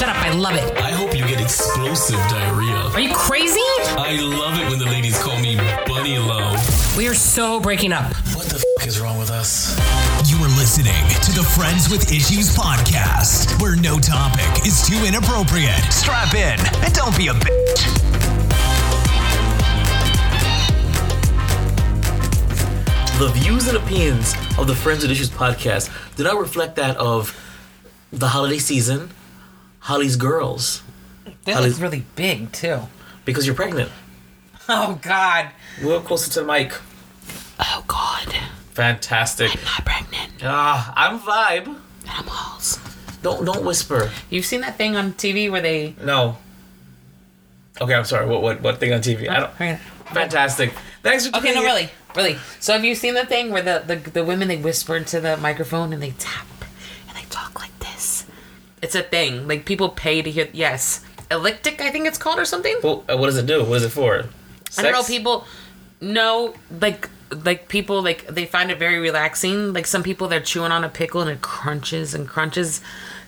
Shut up. I love it. I hope you get explosive diarrhea. Are you crazy? I love it when the ladies call me Bunny Love. We are so breaking up. What the f is wrong with us? You are listening to the Friends with Issues podcast, where no topic is too inappropriate. Strap in and don't be a bitch. The views and opinions of the Friends with Issues podcast do not reflect that of the holiday season, Holly's girls, They How look really big too. because you're pregnant. Oh God. We're closer to the mic. Oh God. Fantastic. I'm not pregnant. Ah, I'm vibe. I'm Halls. Don't don't whisper. You've seen that thing on TV where they. No. Okay, I'm sorry. What what what thing on TV? I don't. Fantastic. Thanks for Okay, no, really, really. So have you seen the thing where the, the the women they whisper into the microphone and they tap and they talk like this? It's a thing. Like people pay to hear. Yes, elliptic, I think it's called or something. Well, uh, what does it do? What is it for? I don't know. People, no, like like people like they find it very relaxing. Like some people they're chewing on a pickle and it crunches and crunches.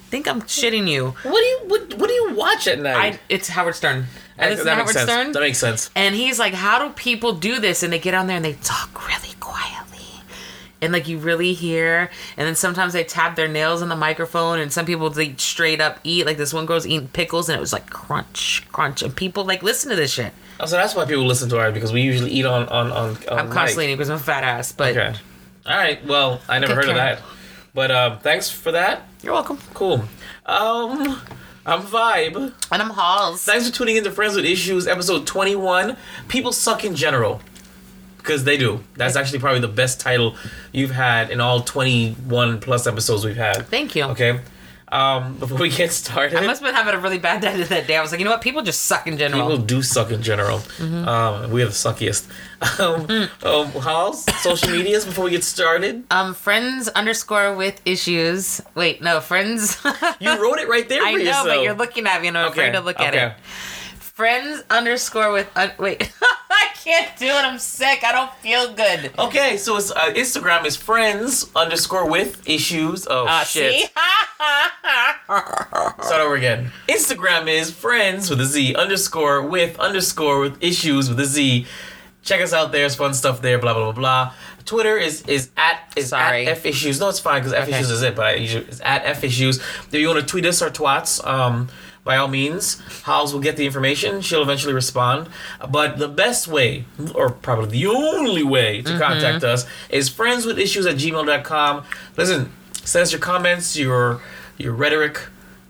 think I'm shitting you. What do you what, what do you watch at night? I it's Howard Stern. I that listen makes Howard sense. Stern. That makes sense. And he's like, How do people do this? And they get on there and they talk really quietly. And like you really hear, and then sometimes they tap their nails on the microphone, and some people they straight up eat. Like this one girl's eating pickles, and it was like crunch, crunch, and people like listen to this shit. Oh, so that's why people listen to ours because we usually eat on on on. on I'm constantly eating because I'm a fat ass, but Okay. All right. Well, I never heard care. of that, but um, thanks for that. you're welcome. Cool. Um, I'm Vibe. And I'm Halls. Thanks for tuning in to Friends with Issues, episode 21. People suck in general. Because they do. That's actually probably the best title you've had in all 21 plus episodes we've had. Thank you. Okay. Um, before we get started, I must have been having a really bad day that day. I was like, you know what? People just suck in general. people do suck in general. Mm-hmm. Um, we are the suckiest. Um, Mm. um, how's social medias before we get started? um, friends underscore with issues. Wait, no, friends. You wrote it right there I know, yourself. but you're looking at me and I'm afraid to look at it. Friends underscore with un- wait. I can't do it. I'm sick. I don't feel good. Okay, so it's uh, Instagram is friends underscore with issues. Oh Uh, shit! Start over again. Instagram is friends with a Z underscore with underscore with issues with a Z. Check us out. There. There's fun stuff there. Blah blah blah blah. Twitter is is at is Sorry. at f issues. No, it's fine because f Okay. issues is it. But I usually it's at f issues. If you want to tweet us or twats, um, by all means, Halls will get the information. She'll eventually respond. But the best way, or probably the only way to Mm-hmm. contact us, is friendswithissues at gmail.com. Listen, send us your comments, your your rhetoric,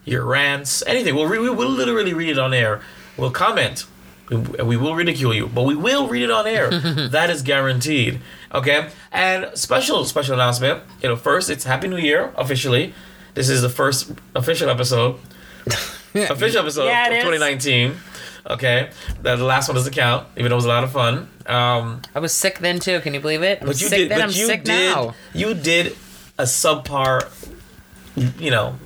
your rants, anything. We'll, re- we will literally read it on air. We'll comment. We, we will ridicule you, but we will read it on air. that is guaranteed. Okay? And special, special announcement. You know, first, it's Happy New Year, officially. This is the first official episode. official episode Yeah, it of is. 2019. Okay? The the last one doesn't count, even though it was a lot of fun. Um, I was sick then too. Can you believe it? I was but you sick did, then. but I'm you sick did, now. you did a subpar, you know,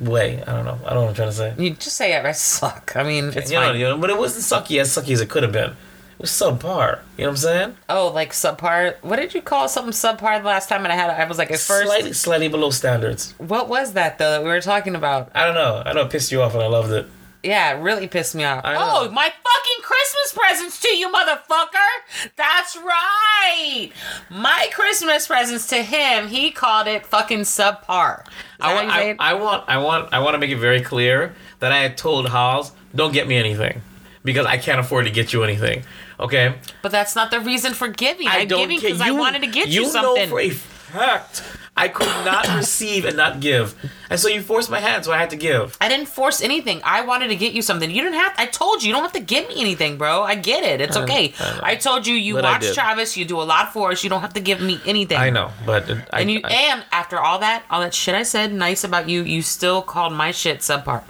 way. I don't know. I don't know what I'm trying to say. You just say it. I suck. I mean, it's you know, fine. you know, but it wasn't sucky as sucky as it could have been. It was subpar. You know what I'm saying? Oh, like subpar. What did you call something subpar the last time? And I had. I was like, at first, Slightly, slightly below standards. what was that though that we were talking about? I don't know. I know it pissed you off, and I loved it. Yeah, it really pissed me off. Oh, my fucking Christmas presents to you, motherfucker! That's right! My Christmas presents to him, he called it fucking subpar. I want, I. I want, I want, I want to make it very clear that I had told Halls, don't get me anything, because I can't afford to get you anything. Okay? but that's not the reason for giving. I am giving because I wanted to get you, you something. know for a fact I could not receive and not give, and so you forced my hand, so I had to give. I didn't force anything. I wanted to get you something. You didn't have. I told you, you don't have to give me anything, bro. I get it. It's okay. I. I, told you, you But watch. Travis. You do a lot for us. You don't have to give me anything. I know, but I, And you and after all that, all that shit I said nice about you, you still called my shit subpar.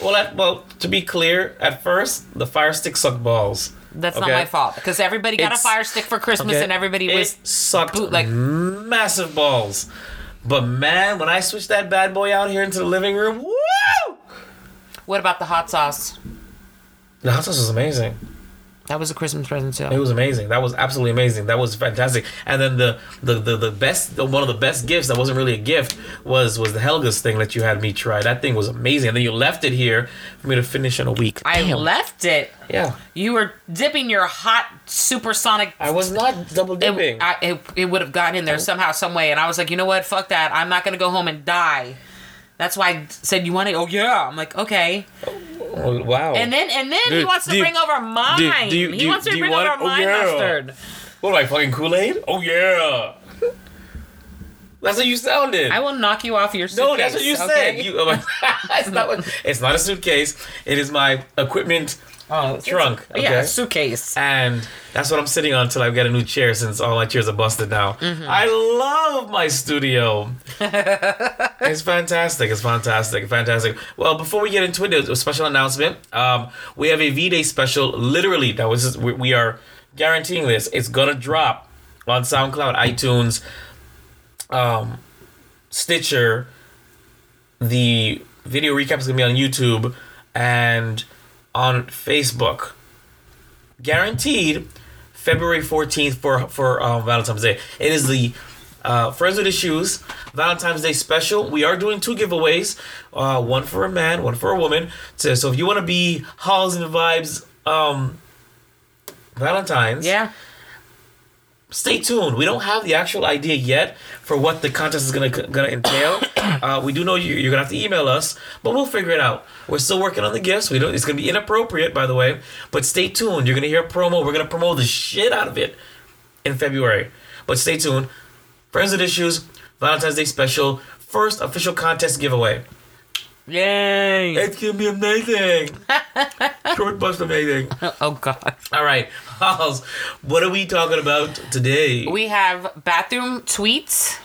well, at, well, to be clear, at first the fire stick sucked balls. That's not my fault because everybody got It's- a fire stick for Christmas Okay? and everybody it was. sucked bootleg. massive balls. But man, when I switched that bad boy out here into the living room, woo! What about the hot sauce? The hot sauce was amazing. That was a Christmas present too. It was amazing. That was absolutely amazing. That was fantastic. And then the the the, the best the, one of the best gifts that wasn't really a gift was was the Helga's thing that you had me try. That thing was amazing. And then you left it here for me to finish in a week. I Damn. left it. Yeah. You were dipping your hot supersonic. I was not double dipping. It, I, it, it would have gotten in there somehow, some way, and I was like, you know what? Fuck that. I'm not gonna go home and die. That's why I said you want to. Oh yeah. I'm like okay. Oh, Oh, wow. And then and then he wants to do you- bring over mine. do- do you- do he wants to bring want over it? Oh, my yeah. mustard. what am I fucking Kool Aid? Oh yeah. That's what you sounded. I will knock you off your suitcase. no, that's what you okay? said. You, oh my- it's not. What, it's not a suitcase. It is my equipment oh, trunk. Okay. Yeah, suitcase. and that's what I'm sitting on until I get a new chair since all my chairs are busted now. Mm-hmm. I love my studio. it's fantastic. It's fantastic. Fantastic. Well, before we get into it, a special announcement. Um, we have a V Day special. Literally, that was just, we, we are guaranteeing this. It's gonna drop on SoundCloud, iTunes, um, Stitcher. The video recap is gonna be on YouTube and on Facebook guaranteed February 14th for for um, Valentine's Day. It is the uh, Friends with Issues Valentine's Day special. We are doing two giveaways, uh, one for a man, one for a woman. So, so if you want to be Halls and Vibes um, Valentine's, Yeah. Stay tuned. We don't have the actual idea yet for what the contest is gonna gonna entail. Uh, we do know you, you're gonna have to email us, but we'll figure it out. We're still working on the gifts. We don't. It's gonna be inappropriate, by the way. But stay tuned. You're gonna hear a promo. We're gonna promote the shit out of it in February. But stay tuned. Friends with Issues Valentine's Day special. First official contest giveaway. Yay. It's gonna be amazing. Short bust amazing. oh god. All right, Halls. What are we talking about today? We have bathroom tweets.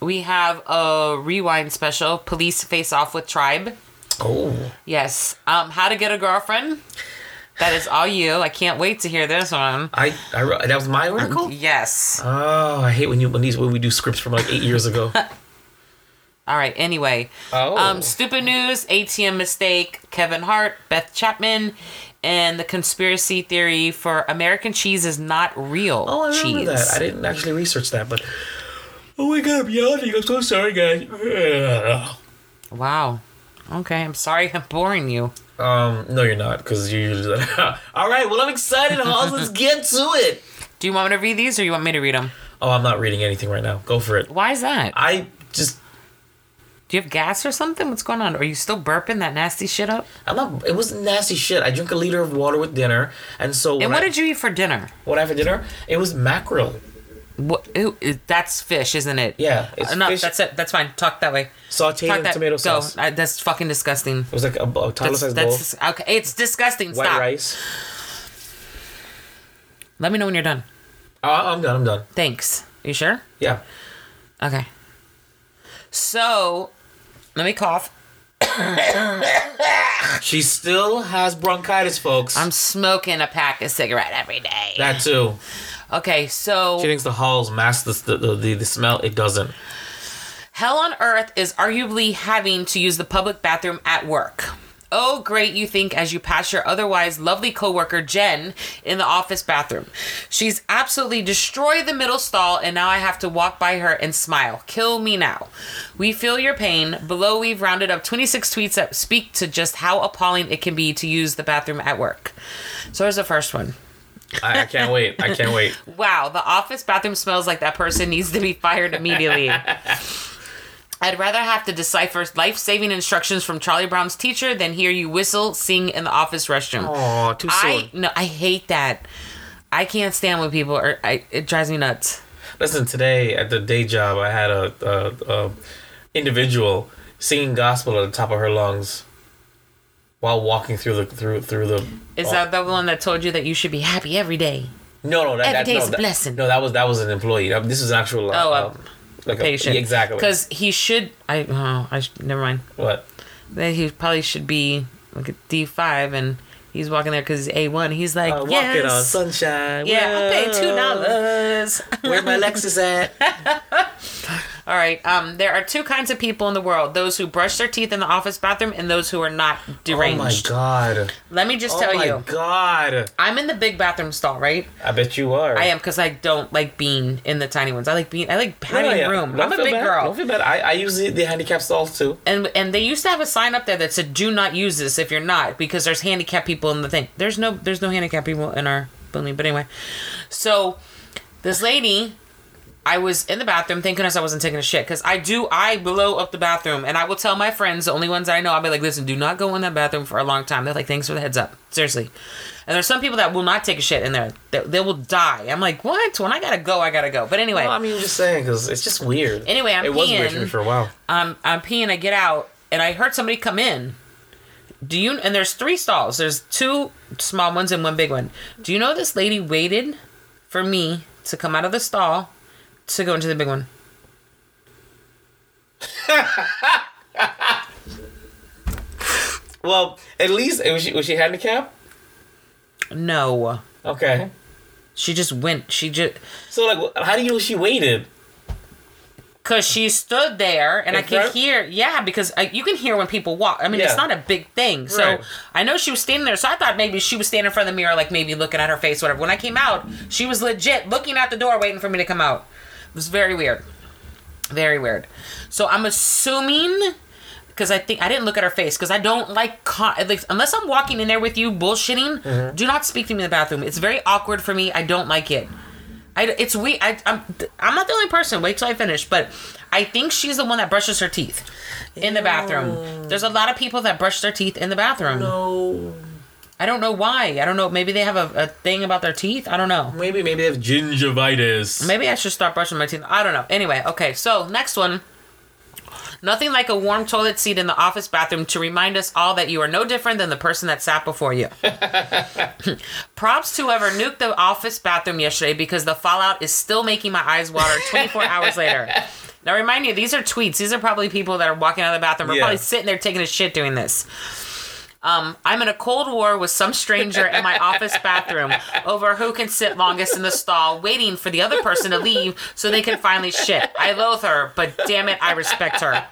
We have a rewind special. Police face off with tribe. oh. Yes. Um, how to get a girlfriend. That is all you. I can't wait to hear this one. I, I wrote- that was my article. Yes. Oh, I hate when you when these when we do scripts from like eight years ago. All right. Anyway. Oh. Um, stupid news. ATM mistake. Kevin Hart. Beth Chapman. And the conspiracy theory for American cheese is not real Oh, I cheese. remember that. I didn't actually research that, but oh my god, I'm yawning. I'm so sorry, guys. Wow. Okay. I'm sorry I'm boring you. Um, no, you're not, because you usually do that. All right, well, I'm excited, Halls. Let's get to it. Do you want me to read these or you want me to read them? Oh, I'm not reading anything right now. Go for it. Why is that? I just, Do you have gas or something? What's going on? Are you still burping that nasty shit up? I'm not. It was nasty shit. I drink a liter of water with dinner, and so And what I, did you eat for dinner? what I had for dinner? It was mackerel. What? Ew, it- that's fish, isn't it? Yeah, it's uh, Enough. fish. That's it. That's fine. Talk that way. Sauteed Talk in that. tomato Go. sauce. I, that's fucking disgusting. It was like a, a toddler-sized bowl. that's okay. It's disgusting. White Stop. rice. Let me know when you're done. Oh, I'm done. I'm done. Thanks. You sure? Yeah. Okay. So, let me cough. She still has bronchitis, folks. I'm smoking a pack of cigarette every day. that too. Okay, so She thinks the halls mask the the, the the smell. It doesn't. Hell on Earth is arguably having to use the public bathroom at work. Oh, great, you think as you pass your otherwise lovely coworker Jen in the office bathroom. She's absolutely destroyed the middle stall, and now I have to walk by her and smile. Kill me now. We feel your pain. Below, we've rounded up 26 tweets that speak to just how appalling it can be to use the bathroom at work. So here's the first one. I, I can't wait. I can't wait. Wow, the office bathroom smells like that person needs to be fired immediately. I'd rather have to decipher life saving instructions from Charlie Brown's teacher than hear you whistle, sing in the office restroom. Oh, too soon. I no, I hate that. I can't stand when people are. I, it drives me nuts. Listen, today at the day job, I had a, a, a individual singing gospel at the top of her lungs while walking through the through through the. Is oh, that the one that told you that you should be happy every day? no no that, every that, day no, a that- blessing. No, that was that was an employee. This is an actual. Uh, Oh, um, like Patient. A, exactly. Because he should. I. Oh, I. sh- Never mind. what? That he probably should be like a D five, and he's walking there because he's A one. He's like, Uh, yes. Walking on sunshine. Yeah, I'll pay two dollars. Where my Lexus at? All right. Um, there are two kinds of people in the world: those who brush their teeth in the office bathroom, and those who are not deranged. Oh my god. Let me just Oh tell you. Oh my god. I'm in the big bathroom stall, right? I bet you are. I am because I don't like being in the tiny ones. I like being. I like having yeah. room. Don't I'm a big bad. girl. Don't feel bad. I, I use the, the handicap stalls too. and and they used to have a sign up there that said "Do not use this if you're not," because there's handicapped people in the thing. There's no there's no handicapped people in our building, but anyway. So this lady, I was in the bathroom. Thank goodness I wasn't taking a shit because I do I blow up the bathroom, and I will tell my friends, the only ones I know, I'll be like, listen, do not go in that bathroom for a long time. They're like, thanks for the heads up, seriously. And there's some people that will not take a shit in there. They, they will die. I'm like, what? When I gotta go, I gotta go. But anyway, Well, I mean, I'm just saying because it's just weird. Anyway, I'm it was weird for peeing. me for a while. I'm I'm peeing. I get out, and I heard somebody come in. Do you? And there's three stalls. There's two small ones and one big one. Do you know this lady waited for me to come out of the stall to go into the big one? Well, at least was she was she handicapped? No, Okay. she just went. She just So like, how do you know she waited? Cause she stood there and I In could hear, yeah, because uh, you can hear when people walk. I mean, it's not a big thing. So Right. I know she was standing there. So I thought maybe she was standing in front of the mirror, like maybe looking at her face, whatever. When I came out, she was legit looking at the door, waiting for me to come out. It was very weird, very weird. So I'm assuming because I think I didn't look at her face because I don't like, con- like unless I'm walking in there with you bullshitting. Mm-hmm. Do not speak to me in the bathroom. It's very awkward for me. I don't like it. I, it's we. I, I'm. I'm not the only person. Wait till I finish. But I think she's the one that brushes her teeth in the bathroom. There's a lot of people that brush their teeth in the bathroom. No. I don't know why. I don't know. Maybe they have a, a thing about their teeth. I don't know. Maybe maybe they have gingivitis. Maybe I should start brushing my teeth. I don't know. Anyway, okay. So next one. Nothing like a warm toilet seat in the office bathroom to remind us all that you are no different than the person that sat before you. Props to whoever nuked the office bathroom yesterday because the fallout is still making my eyes water 24 hours later. Now, remind you, these are tweets. These are probably people that are walking out of the bathroom or Yeah. probably sitting there taking a shit doing this. Um, I'm in a cold war with some stranger in my office bathroom over who can sit longest in the stall, waiting for the other person to leave so they can finally shit. I loathe her, but damn it, I respect her.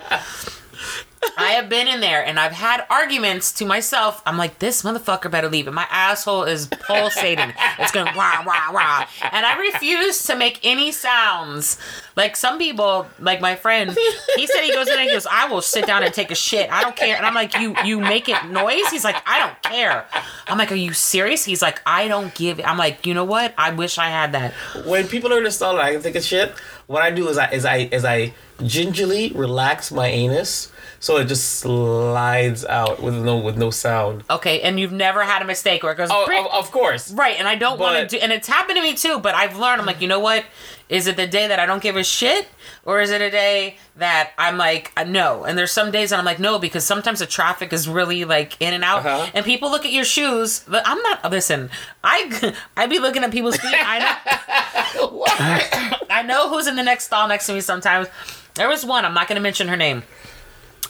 I have been in there and I've had arguments to myself. I'm like, this motherfucker better leave. And my asshole is pulsating. It's going wah, wah, wah. And I refuse to make any sounds. Like some people, like my friend, he said he goes in and he goes, I will sit down and take a shit. I don't care. And I'm like, you you make it noise? He's like, I don't care. I'm like, are you serious? He's like, I don't give I'm like, you know what? I wish I had that. when people are in stall and I can take a shit, what I do is I is I is I gingerly relax my anus so it just slides out with no with no sound. Okay, and you've never had a mistake where it goes Oh, of, of course. Right, and I don't want to do, and it's happened to me too. But I've learned, I'm like, you know what? Is it the day that I don't give a shit, or is it a day that I'm like, uh, no? And there's some days that I'm like, no, because sometimes the traffic is really like in and out, Uh-huh. and people look at your shoes. But I'm not. Listen, I I be looking at people's feet. I know. I know who's in the next stall next to me. Sometimes there was one. I'm not going to mention her name,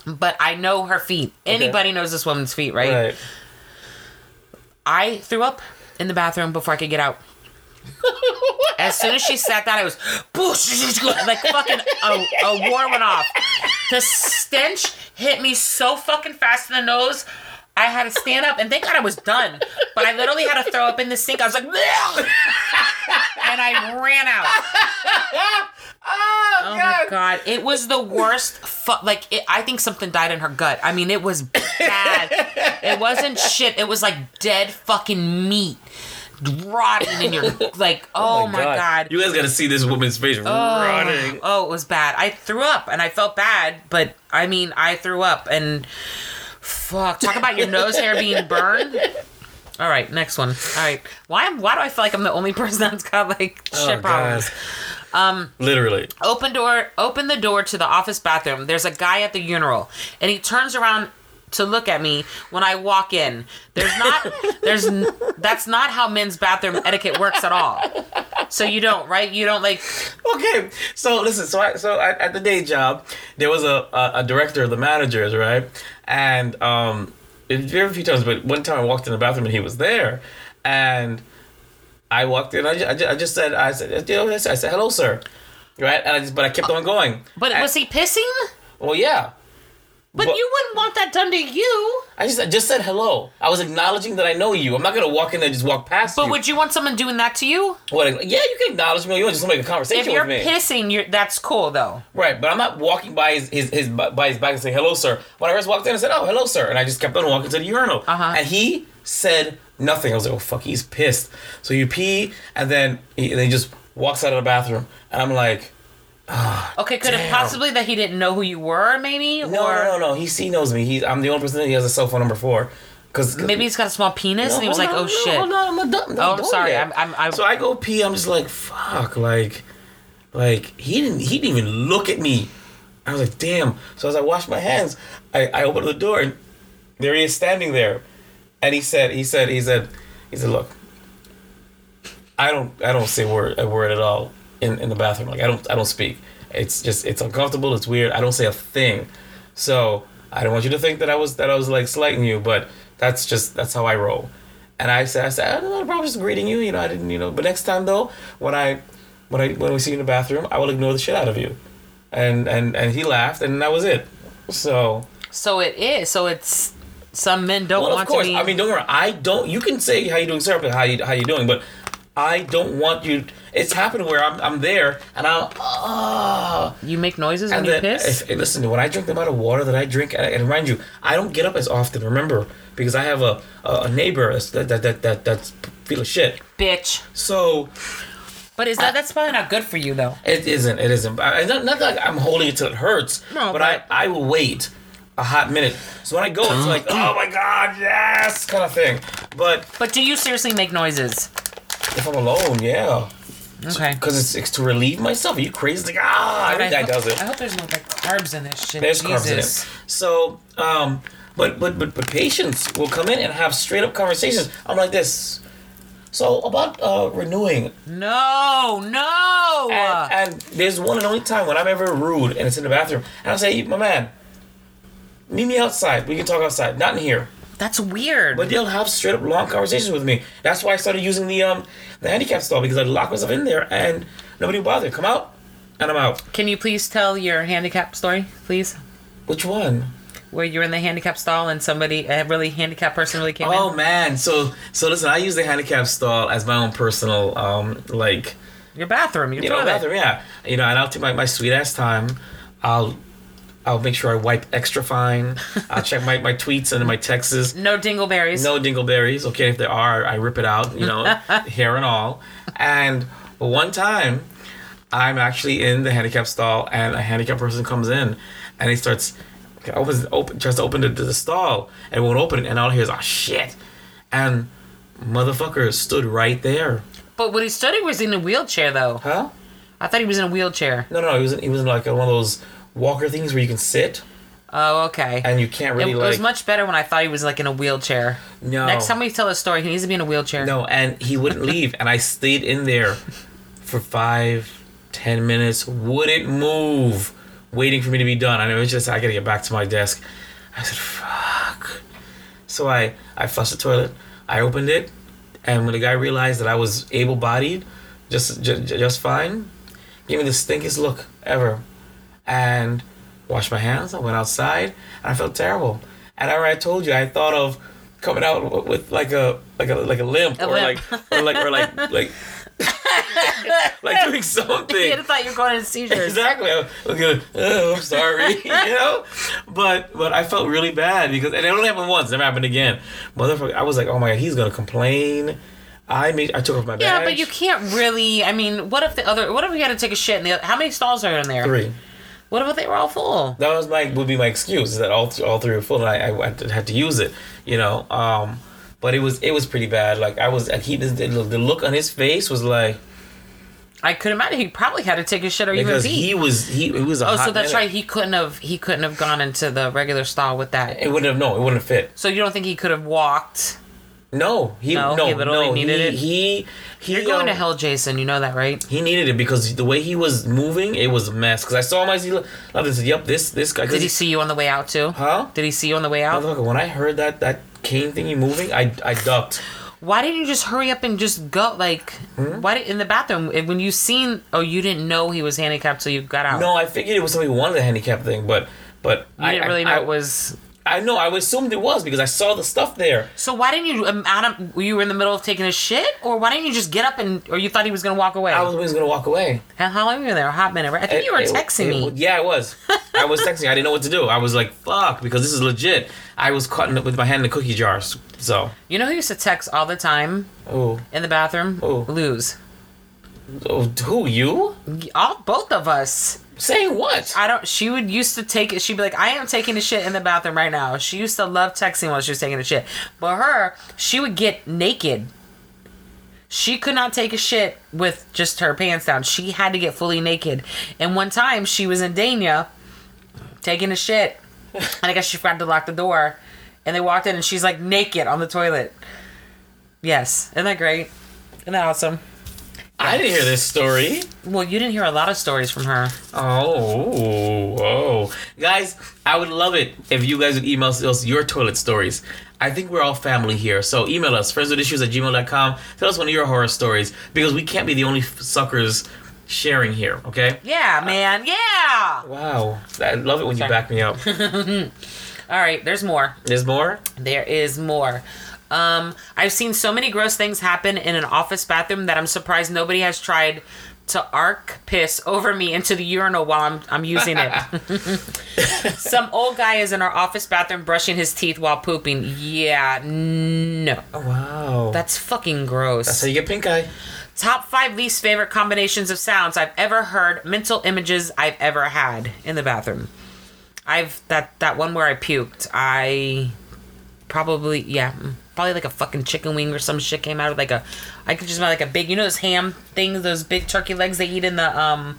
but I know her feet. Anybody knows this woman's feet, Right. I threw up in the bathroom before I could get out. As soon as she sat down, I was like fucking a, a war went off. The stench hit me so fucking fast in the nose. I had to stand up, and thank God I was done. But I literally had to throw up in the sink. I was like, "Bleh!" and I ran out. Oh, Oh my god, it was the worst. Fu- like it, I think something died in her gut. I mean, it was bad. it wasn't shit. It was like dead fucking meat, rotting in your like. Oh, my oh god. You guys gotta see this woman's face oh, running. Oh, it was bad. I threw up and I felt bad, but I mean, I threw up and fuck. Talk about your nose hair being burned. All right, next one. All right, why? Why do I feel like I'm the only person that's got like oh, shit Oh, problems? God. Literally. open door open the door to the office bathroom there's a guy at the urinal and he turns around to look at me when i walk in there's not there's n- that's not how men's bathroom etiquette works at all so you don't right you don't like Okay, so listen. So I, so at, at the day job, there was a, a a director of the managers, right? And um, it very few times, but one time I walked in the bathroom and he was there, and I walked in. I just, I just, I just said, I said, you know, I said, hello, sir. right? And I just, but I kept on going. But And- was he pissing? Well, yeah. But, But- you wouldn't want that done to you. I just I just said hello. I was acknowledging that I know you. I'm not gonna walk in there and just walk past you. But you. would you want someone doing that to you? What, yeah, you can acknowledge me. You want just make a If conversation you're with me, pissing, you're pissing, that's cool though. right? But I'm not walking by his, his his by his back and saying hello, sir. When I first walked in, I said, "Oh, hello, sir," and I just kept on walking to the urinal. Uh-huh. And he said nothing. I was like, "Oh fuck, he's pissed." So you pee, and then he, and he just walks out of the bathroom, and I'm like, oh, Okay, could it possibly that he didn't know who you were, maybe? "No, or no, no, no." He he knows me. He I'm the only person that he has a cell phone number for. Cause, maybe he's got a small penis and he was like, hold "Oh on, no, shit." hold on, I'm not done- I'm Oh, I'm sorry. I'm, I'm, I'm So I go pee. I'm just like, fuck, like, like he didn't he didn't even look at me. I was like, damn. So as I wash my hands, I, I open the door and there he is standing there, and he said, he said, he said, he said, look, I don't I don't say word a word at all in, in the bathroom. Like I don't I don't speak. It's just it's uncomfortable. It's weird. I don't say a thing. So I don't want you to think that I was that I was like slighting you, but that's just that's how I roll. And I said I said I don't know, probably just greeting you. You know I didn't you know. But next time though, when I when I when we see you in the bathroom, I will ignore the shit out of you. And and and he laughed, and that was it. So so it is. So it's some men don't well, of course. to be. I mean, don't worry. I don't. You can say how you doing, sir, but how you how you doing, but I don't want you. It's happened where I'm I'm there and I'm ah. you make noises when and you piss. if, listen, when I drink the amount of water that I drink, and, and remind you, I don't get up as often. Remember, because I have a a, a neighbor that's- that that that that that's feel of shit. Bitch. So But is that that's probably not good for you though? it isn't. It isn't. I, not not like I'm holding it till it hurts. No, but, but- I I will wait a hot minute. So when I go, it's like oh my god, yes, kind of thing. But But do you seriously make noises? if I'm alone, yeah. Okay. Because it's, it's to relieve myself. Are you crazy? Like, ah, every I guy hope, does it. I hope there's no like carbs in this shit. There's Jesus. carbs in it. So, um, but but but but patients will come in and have straight up conversations. I'm like this. So about uh, renewing, No, no. and, and there's one and only time when I'm ever rude and it's in the bathroom, and I'll say, my man, meet me outside. We can talk outside, not in here. that's weird. But they'll have straight up long conversations with me. That's why I started using the um the handicap stall because I'd lock myself in there and nobody would bother. Come out, and I'm out. Can you please tell your handicap story, please? Which one? Where you're in the handicap stall and somebody, a really handicapped person, really came Oh in. man, so so listen, I use the handicap stall as my own personal um like Your bathroom, your you know toilet. bathroom, yeah. You know, and I'll take my, my sweet ass time. I'll I'll make sure I wipe extra fine. I'll check my, my tweets and my texts. No dingleberries. No dingleberries. Okay, if there are, I rip it out. You know, hair and all. And one time, I'm actually in the handicap stall, and a handicap person comes in, and he starts opens open tries to open the, the stall, and won't open it, and all he hears oh shit, and motherfucker stood right there. But when he stood, he was in a wheelchair, though. Huh? I thought he was in a wheelchair. No, no, he was in, he was in like one of those walker things where you can sit Oh, okay. and you can't really it like was much better when I thought he was like in a wheelchair. no Next time we tell a story, he needs to be in a wheelchair. no, and he wouldn't leave, and I stayed in there for five, ten minutes, wouldn't move, waiting for me to be done. And it was just I gotta get back to my desk. I said, "Fuck." So I I flushed the toilet. I opened it, and when the guy realized that I was able-bodied, just just, just fine, gave me the stinkiest look ever, and washed my hands. I went outside, and I felt terrible. And I already told you, I thought of coming out with like a like a like a limp, A or limp. like or like or like like like doing something. had thought you were going into seizures. Exactly. I was gonna, oh, I'm sorry, you know. But but I felt really bad because and it only happened once. Never happened again. Motherfucker, I was like, oh my god, he's gonna complain. I made I took off my Yeah, badge. but you can't really. I mean, what if the other? What if we had to take a shit? And the, how many stalls are in there? three. What if they were all full? That was my would be my excuse is that all th- all three were full and I, I had to- use it, you know. Um, but it was it was pretty bad. Like I was, he the, the look on his face was like I could imagine he probably had to take a shit or because even pee. he was he it was a oh, so that's minute. right. He couldn't have. He couldn't have gone into the regular stall with that. It wouldn't have no, it wouldn't have fit. So you don't think he could have walked? No, he No, no he no needed he, it? he he You're going to um, hell, Jason. You know that, right? He needed it because the way he was moving, it was a mess. Because I saw him, I see, I said, "Yep, this this guy." Did he see you on the way out too? Huh? Did he see you on the way out? When I heard that that cane thingy moving, I I ducked. Why didn't you just hurry up and just go? Like, Hmm? why did, in the bathroom eh, when you seen? Oh, you didn't know he was handicapped, so you got out. No, I figured it was somebody who wanted the handicap thing, but but you I didn't I- really know I, it was. I know. I assumed it was because I saw the stuff there. So why didn't you, um, Adam? You were in the middle of taking a shit, or why didn't you just get up and, or you thought he was gonna walk away? I was always gonna walk away. how, how long were you there? A hot minute, right? I think you were It- texting it- me. Yeah, I was. I was texting. I didn't know what to do. I was like, "Fuck," because this is legit. I was caught in- with my hand in the cookie jars. So, You know who used to text all the time oh, in the bathroom? Who? Lose. oh, who you All both of us. Saying what? I don't. She would used to take it. She'd be like, "I am taking a shit in the bathroom right now." She used to love texting while she was taking a shit. But her, she would get naked. She could not take a shit with just her pants down. She had to get fully naked. And one time, she was in Dania taking a shit, and I guess she forgot to lock the door. And they walked in, and she's like naked on the toilet. Yes, isn't that great? Isn't that awesome? I didn't hear this story. Well, you didn't hear a lot of stories from her. Oh, oh, guys, I would love it if you guys would email us your toilet stories. I think we're all family here, so email us friendswithissues at gmail.com. Tell us one of your horror stories because we can't be the only suckers sharing here. Okay? Yeah, uh, man. Yeah. Wow, I love it when you back me up. All right, there's more. There's more. There is more. Um, I've seen so many gross things happen in an office bathroom that I'm surprised nobody has tried to arc piss over me into the urinal while I'm I'm using it. Some old guy is in our office bathroom brushing his teeth while pooping. Yeah, no. Oh, wow. That's fucking gross. That's how you get pink eye. Top five least favorite combinations of sounds I've ever heard, mental images I've ever had in the bathroom. I've that that one where I puked. I probably yeah, mm, probably like a fucking chicken wing or some shit came out of like a. I could just smell like a big, you know, those ham things, those big turkey legs they eat in the um.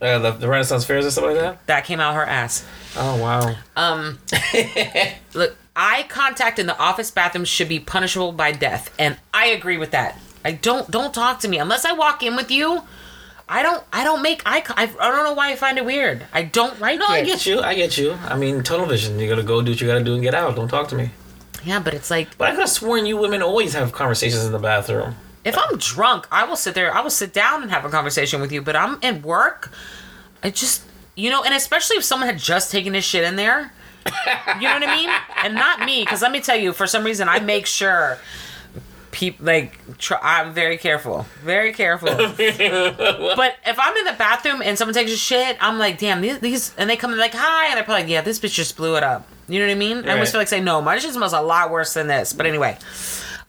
Uh, the, the Renaissance fairs or something like that. That came out her ass. Oh wow. Um, look, eye contact in the office bathroom should be punishable by death, and I agree with that. I don't don't talk to me unless I walk in with you. I don't I don't make eye. I, I don't know why I find it weird. I don't like No, it. I get you. I get you. I mean, tunnel vision. You gotta go do what you gotta do and get out. Don't talk to me. Yeah, but it's like But I could have sworn you women always have conversations in the bathroom. if I'm drunk, I will sit there. I will sit down and have a conversation with you. But I'm at work. I just you know, and especially if someone had just taken his shit in there. You know what I mean? And not me, because let me tell you, for some reason, I make sure people like try, I'm very careful, very careful. but if I'm in the bathroom and someone takes a shit, I'm like, damn, these, these and they come in like, hi, and they're probably like, yeah, this bitch just blew it up. You know what I mean? I always feel like saying, no, my shit smells a lot worse than this. But anyway,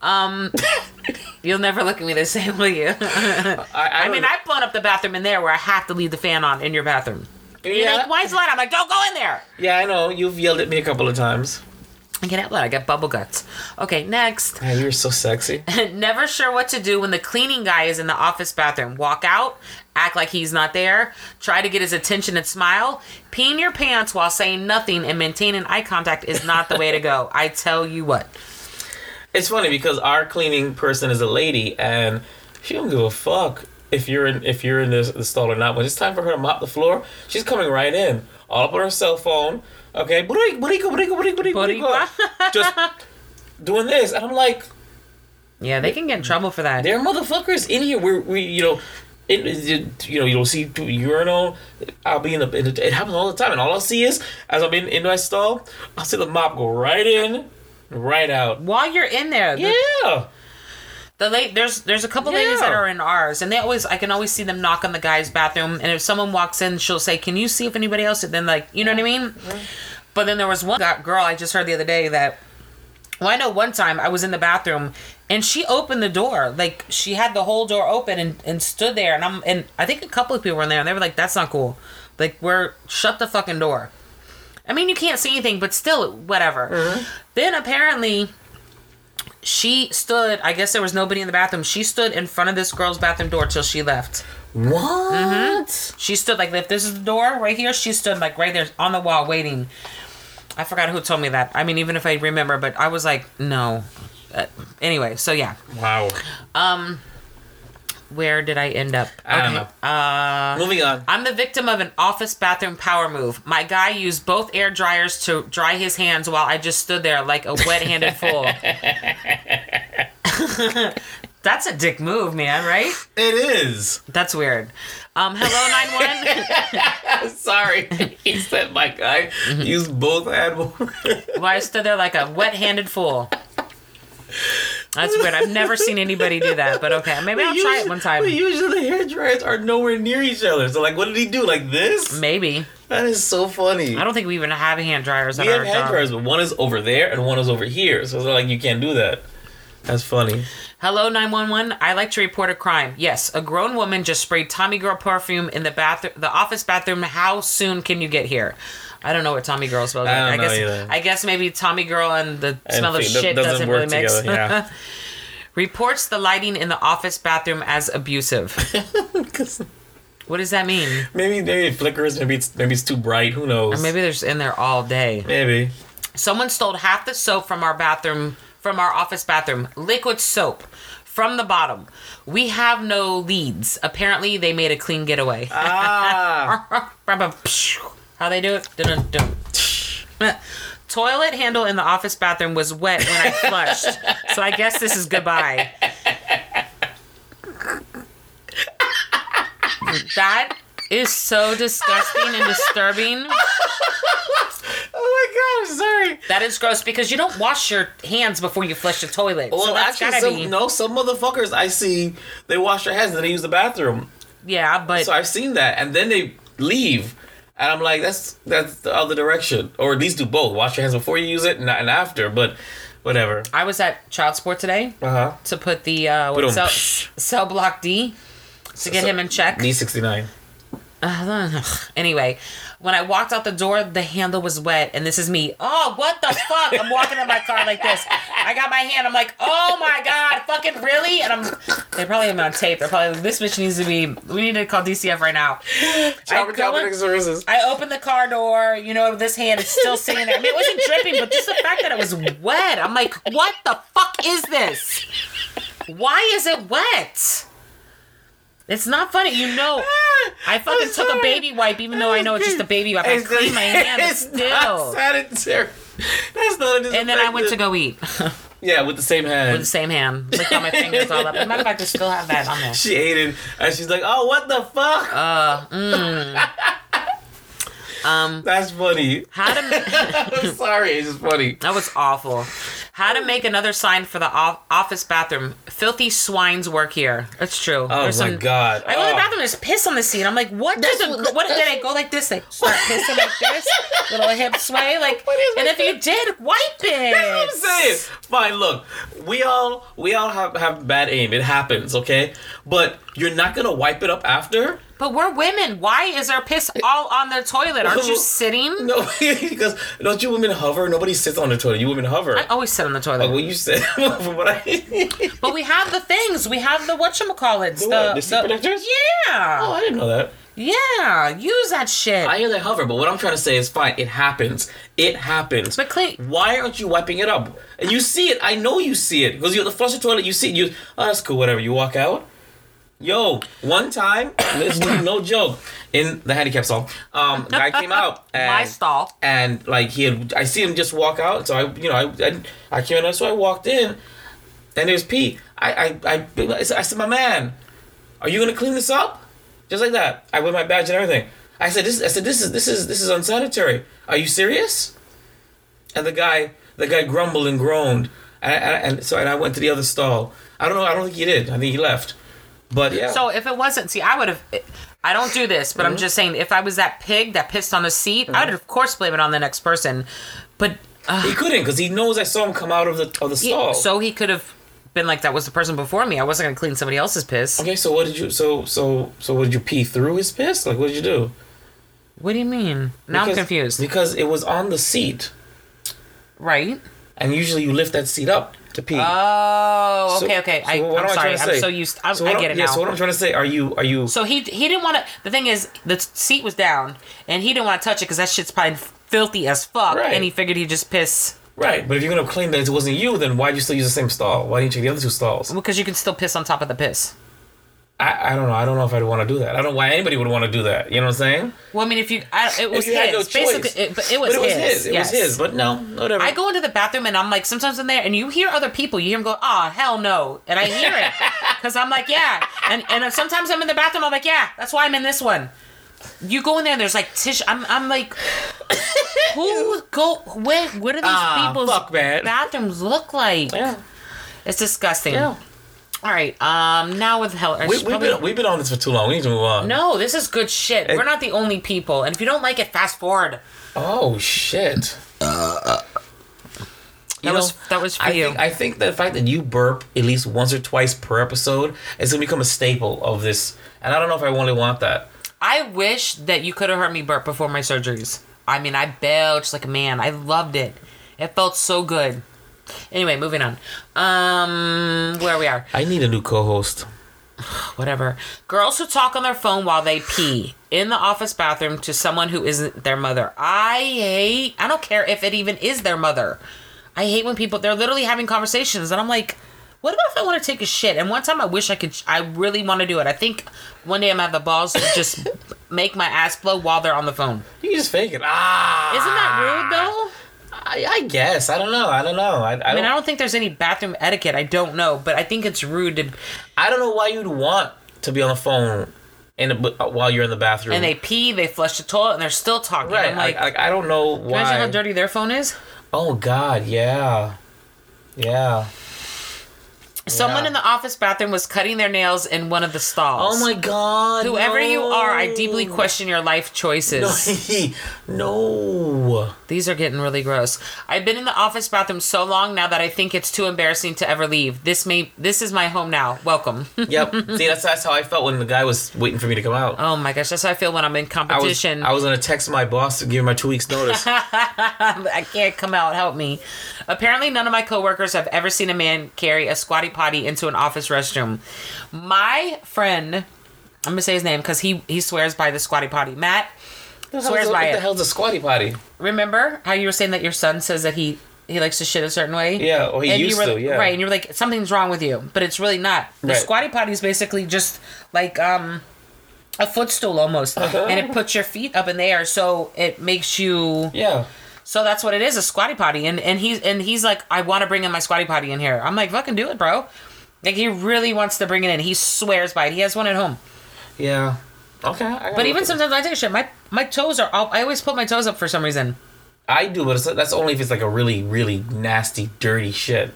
um, you'll never look at me the same, will you? I, I, I mean, I've blown up the bathroom in there where I have to leave the fan on in your bathroom. You're yeah, like, why is it light? I'm like, don't go in there. yeah, I know. You've yelled at me a couple of times. I get out loud. I got bubble guts. Okay, next. Man, you're so sexy. Never sure what to do when the cleaning guy is in the office bathroom. Walk out, act like he's not there, try to get his attention and smile. Peeing your pants while saying nothing and maintaining eye contact is not the way to go. I tell you what. It's funny because our cleaning person is a lady, and she don't give a fuck if you're in if you're in the, the stall or not. When it's time for her to mop the floor, she's coming right in, all up on her cell phone. Okay, just doing this, and I'm like, Yeah, they can get in trouble for that. there are motherfuckers in here. We're we you know. It, it- you know, you'll see urinal. I'll be in the, the. It happens all the time, and all I'll see is as I'm in in my stall, I'll see the mop go right in, right out. While you're in there, the, Yeah, the late there's there's a couple ladies that are in ours, and they always I can always see them knock on the guy's bathroom, and if someone walks in, she'll say, "Can you see if anybody else?" And then like you know what I mean. Mm-hmm. But then there was one that girl I just heard the other day that. Well, I know one time I was in the bathroom and she opened the door. Like she had the whole door open and, and stood there and I'm and I think a couple of people were in there and they were like, That's not cool. Like we're shut the fucking door. I mean you can't see anything, but still whatever. Mm-hmm. Then apparently she stood I guess there was nobody in the bathroom. She stood in front of this girl's bathroom door till she left. what? She stood like if this is the door right here, she stood like right there on the wall waiting. I forgot who told me that. I mean, even if I remember, but I was like, no. Uh, anyway, so yeah. Wow. Where did I end up? I don't know. Uh, Moving on. I'm the victim of an office bathroom power move. My guy used both air dryers to dry his hands while I just stood there like a wet-handed fool. That's a dick move, man, right? It is. That's weird. Um, hello, 9-1. Sorry. he said my guy used both hand. Why I stood there like a wet-handed fool. That's weird. I've never seen anybody do that, but okay. Maybe I'll try it one time. But usually the hair dryers are nowhere near each other. So like, what did he do? Like this? Maybe. That is so funny. I don't think we even have hand dryers we at have hand job. dryers, but one is over there and one is over here. So it's like you can't do that. That's funny. Hello, 911. I like to report a crime. Yes, a grown woman just sprayed Tommy Girl perfume in the bathroom, the office bathroom. How soon can you get here? I don't know what Tommy Girl smells like. I know guess either. I guess maybe Tommy Girl and the And smell of shit doesn't doesn't, really mix. together, yeah. Reports the lighting in the office bathroom as abusive. what does that mean? maybe maybe it flickers. Maybe it's maybe it's too bright. Who knows? Or maybe they're in there all day. maybe. Someone stole half the soap from our bathroom, from our office bathroom. Liquid soap from the bottom. We have no leads. Apparently, they made a clean getaway. Ah. How they do it? Dun, dun, dun. Toilet handle in the office bathroom was wet when I flushed, so I guess this is goodbye. That is so disgusting and disturbing. oh my god! I'm sorry. That is gross because you don't wash your hands before you flush the toilet. Well, so that's actually, some, be no, some motherfuckers I see they wash their hands and then they use the bathroom. yeah, but So I've seen that, and then they leave, and I'm like, that's that's the other direction, or at least do both. Wash your hands before you use it and, and after, but whatever. I was at Child Support today Uh huh. to put the uh, what, Boom. cell, cell block D to get him in check. D sixty nine. Anyway, when I walked out the door, the handle was wet, and this is me. Oh, what the fuck? I'm walking in my car like this. I got my hand. I'm like, oh my god, fucking really? And I'm. They probably have me on tape. They're probably like, this bitch needs to be. We need to call DCF right now. Go in- services. I opened the car door. You know, this hand is still sitting there. I mean, it wasn't dripping, but just the fact that it was wet. I'm like, what the fuck is this? Why is it wet? It's not funny. You know, I fucking took a baby wipe, even though I know it's just a baby wipe. I It's cleaned my hand, but it's still. Not sanitary. That's not a And then I went to go eat Yeah, with the same hand. with the same hand. Licked all my fingers all up. As a matter of fact, I still have that on there. she ate it, and she's like, "Oh, what the fuck?" Uh, mm. um, That's funny. how to? I'm sorry, it's just funny. That was awful. How to make another sign for the office bathroom? Filthy swines work here. That's true. Oh my god. I go to the Oh. bathroom. There's piss on the seat. I'm like, what? Does That's it, what- what did I go like this? Like start pissing like this, little hip sway, like. What is And my if you did, wipe it. That's what I'm saying. Fine, look, we all we all have, have bad aim. It happens, okay? But you're not gonna wipe it up after? But we're women. Why is there piss all on the toilet? Aren't you sitting? No, because don't you women hover? Nobody sits on the toilet. You women hover. I always sit on the toilet. Oh, like what you said. from what I. But we have the things. We have the whatchamacallits. The The, what? The protectors? Yeah. oh, I didn't know that. Yeah. Use that shit. I hear they hover, but what I'm trying to say is fine. It happens. It happens. But Clay- why aren't you wiping it up? And you see it. I know you see it because you're the flush the toilet. You see it. You oh that's cool. Whatever. You walk out. Yo, one time, is no joke, in the handicap stall, um, guy came out and My stall. and like he had, I see him just walk out. So I, you know, I, I, I came in, so I walked in, and there's Pete. I, I, I, I said, I said, my man, are you gonna clean this up? Just like that. I with my badge and everything. I said, this. I said, this is, this is, this is unsanitary. Are you serious? And the guy, the guy grumbled and groaned, and, and, and so and I went to the other stall. I don't know. I don't think he did. I think he left. But yeah. So if it wasn't, see, I would have. I don't do this, but Mm-hmm. I'm just saying, if I was that pig that pissed on the seat, I would of course blame it on the next person. But uh, he couldn't because he knows I saw him come out of the of the he- stall. so he could have been like, that was the person before me. I wasn't gonna clean somebody else's piss. Okay, so what did you so so so what did you pee through his piss? Like what did you do? What do you mean? Now I'm confused. Because it was on the seat, right? and usually you lift that seat up to pee. Oh, So- okay, okay. so I, am I'm sorry. to I'm so used. I'm, so I get it yeah, now. so what I'm trying to say, are you are you So he he didn't want to. The thing is, the seat was down, and he didn't want to touch it because that shit's probably filthy as fuck. Right. And he figured he'd just piss. right? But if you're gonna claim that it wasn't you, then why'd you still use the same stall? Why didn't you check the other two stalls? Because you can still piss on top of the piss. I, I don't know. I don't know if I'd want to do that. I don't know why anybody would want to do that. You know what I'm saying? Well, I mean, if you, I, it was you had no. Basically, it, but it was, But it was his. his. It yes. was his. But no, whatever. I go into the bathroom and I'm like, sometimes in there, and you hear other people. You hear them go, "Ah, hell no," and I hear it because I'm like, yeah. And and sometimes I'm in the bathroom, I'm like, yeah, that's why I'm in this one. You go in there, and there's like tissue. I'm I'm like, who go? Where? What do these Ah, people's fuck, bathrooms look like? yeah. It's disgusting. Yeah. All right. Um. Now with hell, we, we've, probably- been we've been on this for too long. We need to move on. no, this is good shit. We're not the only people, and if you don't like it, fast forward. Oh shit. That was that was for I you. think I think the fact that you burp at least once or twice per episode is gonna become a staple of this, and I don't know if I really want that. I wish that you could have heard me burp before my surgeries. I mean, I belched like a man. I loved it. It felt so good. Anyway, moving on. Um, where we are. I need a new co-host. Whatever. Girls who talk on their phone while they pee in the office bathroom to someone who isn't their mother. I hate. I don't care if it even is their mother. I hate when people they're literally having conversations and I'm like, what about if I want to take a shit? And one time I wish I could. I really want to do it. I think one day I'm gonna have the balls to just make my ass blow while they're on the phone. You can just fake it. Ah. Isn't that rude though? I, I guess. I don't know. I don't know. I, I, I don't, mean, I don't think there's any bathroom etiquette. I don't know, but I think it's rude to. I don't know why you'd want to be on the phone in the, uh, while you're in the bathroom. And they pee, they flush the toilet, and they're still talking. right. I'm like, I, I, don't know can you imagine how dirty their phone is? oh God. Yeah. Yeah. Someone Yeah. in the office bathroom was cutting their nails in one of the stalls. Oh my God. Whoever you are, I deeply question your life choices. no. These are getting really gross. I've been in the office bathroom so long now that I think it's too embarrassing to ever leave. This may this is my home now. Welcome. Yep. See, that's that's how I felt when the guy was waiting for me to come out. oh my gosh, that's how I feel when I'm in I was competition. I was gonna text my boss to give him my two weeks notice. I can't come out. Help me. Apparently, none of my coworkers have ever seen a man carry a squatty potty into an office restroom. My friend, I'm gonna say his name because he he swears by the squatty potty. Matt swears what by the it. hell's a squatty potty? Remember how you were saying that your son says that he he likes to shit a certain way? Yeah, or he and used you were, to, yeah. Right, and you're like something's wrong with you, but it's really not. The Right. squatty potty is basically just like um a footstool almost, and it puts your feet up in the air, so it makes you. Yeah. So that's what it is, a squatty potty. And and he's and he's like, I want to bring in my squatty potty in here. I'm like, fucking do it, bro. Like he really wants to bring it in. He swears by it. He has one at home. Yeah. Okay. But even sometimes I take a shit, my my toes are. I'll, I always put my toes up for some reason. I do, but it's, that's only if it's like a really, really nasty, dirty shit.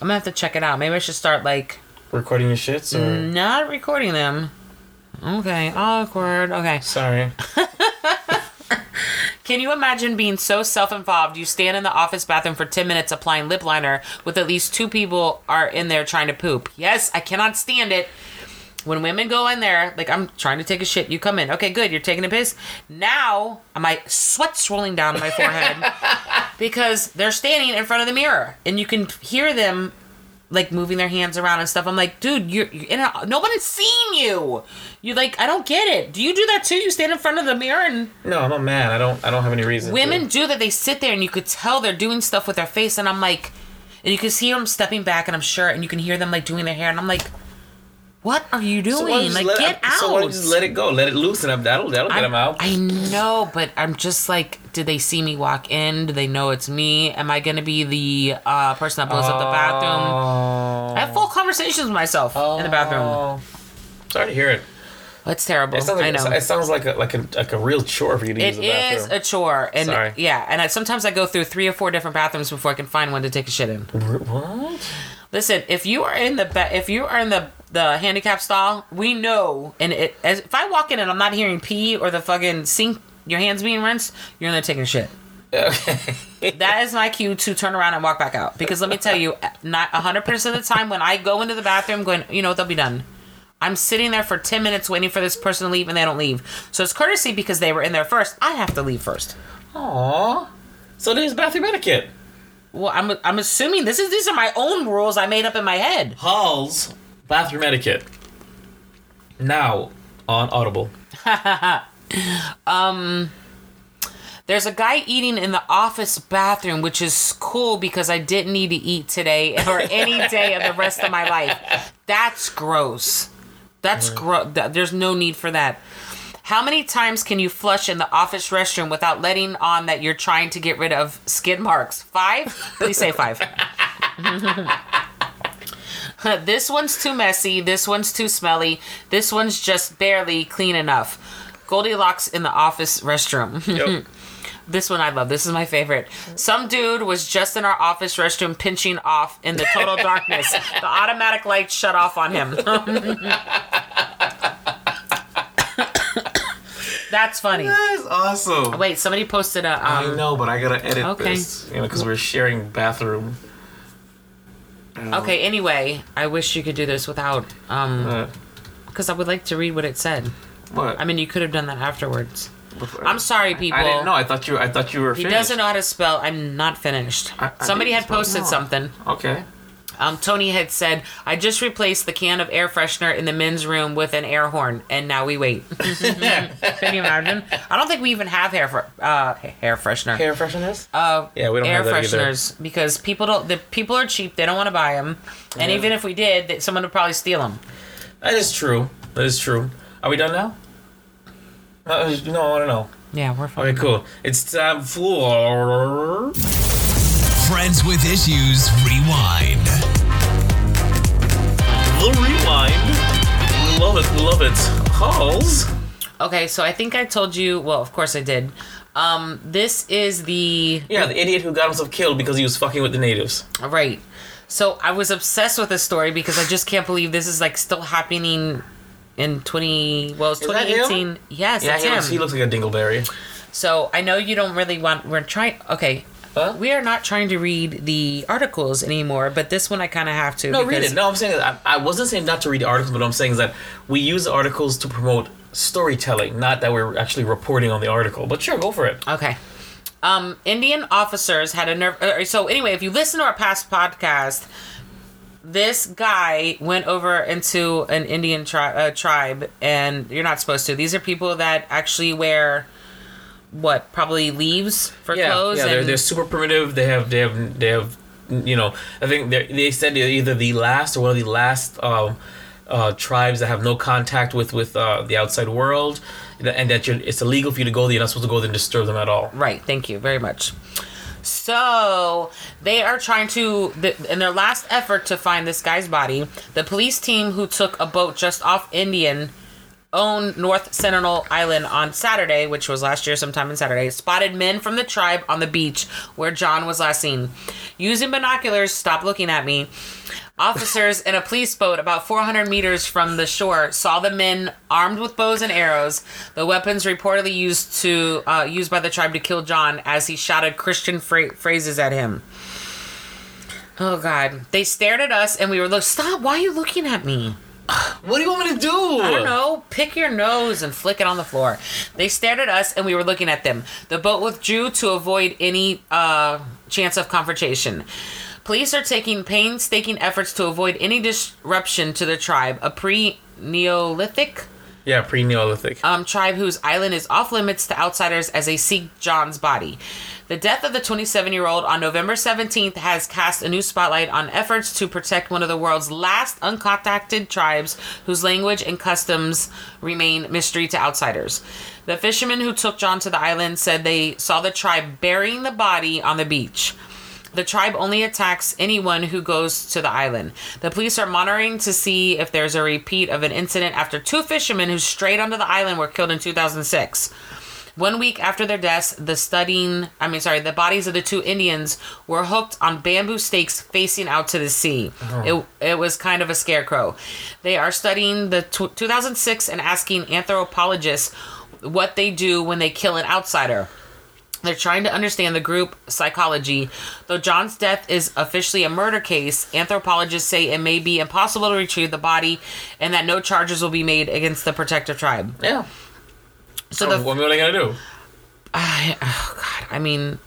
I'm gonna have to check it out. Maybe I should start like Recording your shits or not recording them. Okay, awkward. Okay. sorry. Can you imagine being so self-involved you stand in the office bathroom for 10 minutes applying lip liner with at least two people are in there trying to poop? Yes, I cannot stand it. When women go in there, like I'm trying to take a shit, you come in. Okay, good, you're taking a piss. Now my sweat's rolling down my forehead because they're standing in front of the mirror and you can hear them like moving their hands around and stuff. I'm like, dude, you're, you're in a, no one's seen you. You like, I don't get it. Do you do that too? You stand in front of the mirror and No, I'm a man. I don't. I don't have any reason. women To. do that. They sit there and you could tell they're doing stuff with their face, and I'm like, and you can see them stepping back, and I'm sure, and you can hear them like doing their hair, and I'm like, what are you So doing? just like, let get it, out. So why don't you just let it go? Let it loosen up. That'll that'll get I, them out. I know, but I'm just like, did they see me walk in? Do they know it's me? Am I gonna be the uh, person that blows up the bathroom? Oh. I have full conversations with myself in the bathroom. Oh. Sorry to hear it. It's terrible. It sounds like I know. it sounds like a like a like a real chore for you to It use the bathroom. is a chore, and Sorry. yeah, and I, sometimes I go through three or four different bathrooms before I can find one to take a shit in. what? Listen, if you are in the ba- if you are in the the handicap stall, we know, and it as if I walk in and I'm not hearing pee or the fucking sink, your hands being rinsed, you're in there taking shit. Okay. That is my cue to turn around and walk back out. Because let me tell you, not 100% of the time when I go into the bathroom, going, you know what, they'll be done. I'm sitting there for 10 minutes waiting for this person to leave and they don't leave. So it's courtesy because they were in there first. I have to leave first. Aww. So there's bathroom etiquette. Well, I'm, I'm assuming this is these are my own rules I made up in my head. Hall's bathroom etiquette. Now on Audible. um There's a guy eating in the office bathroom, which is cool because I didn't need to eat today or any day of the rest of my life. That's gross. That's gross. th- There's no need for that. How many times can you flush in the office restroom without letting on that you're trying to get rid of skid marks? Five? Please say five. this one's too messy. This one's too smelly. This one's just barely clean enough. Goldilocks in the office restroom. Yep. This one I love. This is my favorite. Some dude was just in our office restroom pinching off in the total darkness. The automatic light shut off on him. That's funny. That's awesome. Wait, somebody posted a. I Um, know, but I gotta edit Okay. this, you know, because we're sharing bathroom. Okay, anyway, I wish you could do this without. um Because I would like to read what it said. what? I mean, you could have done that afterwards. I'm sorry, people. I didn't know. I thought you. I thought you were. He finished. doesn't know how to spell. I'm not finished. I- I Somebody didn't had spell posted wrong. something. Okay. Um, Tony had said, "I just replaced the can of air freshener in the men's room with an air horn, and now we wait." Can you imagine? I don't think we even have hair for uh, hair freshener. Hair fresheners. uh, Yeah, we don't air have that either. fresheners because people don't. The people are cheap. They don't want to buy them, and Yeah. even if we did, that someone would probably steal them. That is true. That is true. Are we done now? Uh, no, I want to know. Yeah, we're fine. Okay, cool. It's time for. Friends with Issues Rewind. The rewind. We love it. We love it. Halls. Okay, so I think I told you. Well, of course I did. Um, this is the Yeah, the idiot who got himself killed because he was fucking with the natives. Right. So I was obsessed with this story because I just can't believe this is like still happening in 20 well it's him? 2018 yes Yeah, that's he him looks, he looks like a dingleberry. so i know you don't really want we're trying okay Huh? we are not trying to read the articles anymore but this one i kind of have to No, read it. No, I'm saying that I, I wasn't saying not to read the articles, but I'm saying is that we use the articles to promote storytelling, not that we're actually reporting on the article. But sure, go for it. Okay. Um, Indian officers had a nerve. Uh, so anyway, if you listen to our past podcast, this guy went over into an Indian tri- uh, tribe, and you're not supposed to. These are people that actually wear what probably leaves for yeah, clothes. yeah, they're, they're super primitive. They have, they have, they have, you know, I think they they said they're either the last or one of the last um, uh, tribes that have no contact with with uh, the outside world, and that you're, it's illegal for you to go there. You're not supposed to go there and disturb them at all. Right. Thank you very much. So they are trying to, in their last effort to find this guy's body, the police team who took a boat just off Indian owned North Sentinel Island on Saturday, which was last year sometime on Saturday, spotted men from the tribe on the beach where John was last seen. Using binoculars, stop looking at me. Officers in a police boat about 400 meters from the shore saw the men armed with bows and arrows, the weapons reportedly used to uh, used by the tribe to kill John as he shouted Christian phra- phrases at him. Oh God! They stared at us, and we were like, "Stop! Why are you looking at me?" What do you want me to do? I don't know. Pick your nose and flick it on the floor. They stared at us, and we were looking at them. The boat withdrew to avoid any uh, chance of confrontation. Police are taking painstaking efforts to avoid any disruption to the tribe, a pre-Neolithic Yeah, pre-Neolithic. um, tribe whose island is off limits to outsiders as they seek John's body. The death of the 27 year old on November 17th has cast a new spotlight on efforts to protect one of the world's last uncontacted tribes whose language and customs remain mystery to outsiders. The fishermen who took John to the island said they saw the tribe burying the body on the beach. The tribe only attacks anyone who goes to the island. The police are monitoring to see if there's a repeat of an incident after two fishermen who strayed onto the island were killed in 2006. One week after their deaths, the studying, I mean, sorry, the bodies of the two Indians were hooked on bamboo stakes facing out to the sea. Oh. It, it was kind of a scarecrow. They are studying the tw 2006 and asking anthropologists what they do when they kill an outsider. They're trying to understand the group psychology. Though John's death is officially a murder case, anthropologists say it may be impossible to retrieve the body and that no charges will be made against the protective tribe. Yeah. So So the what are they gonna do? I, oh god, I mean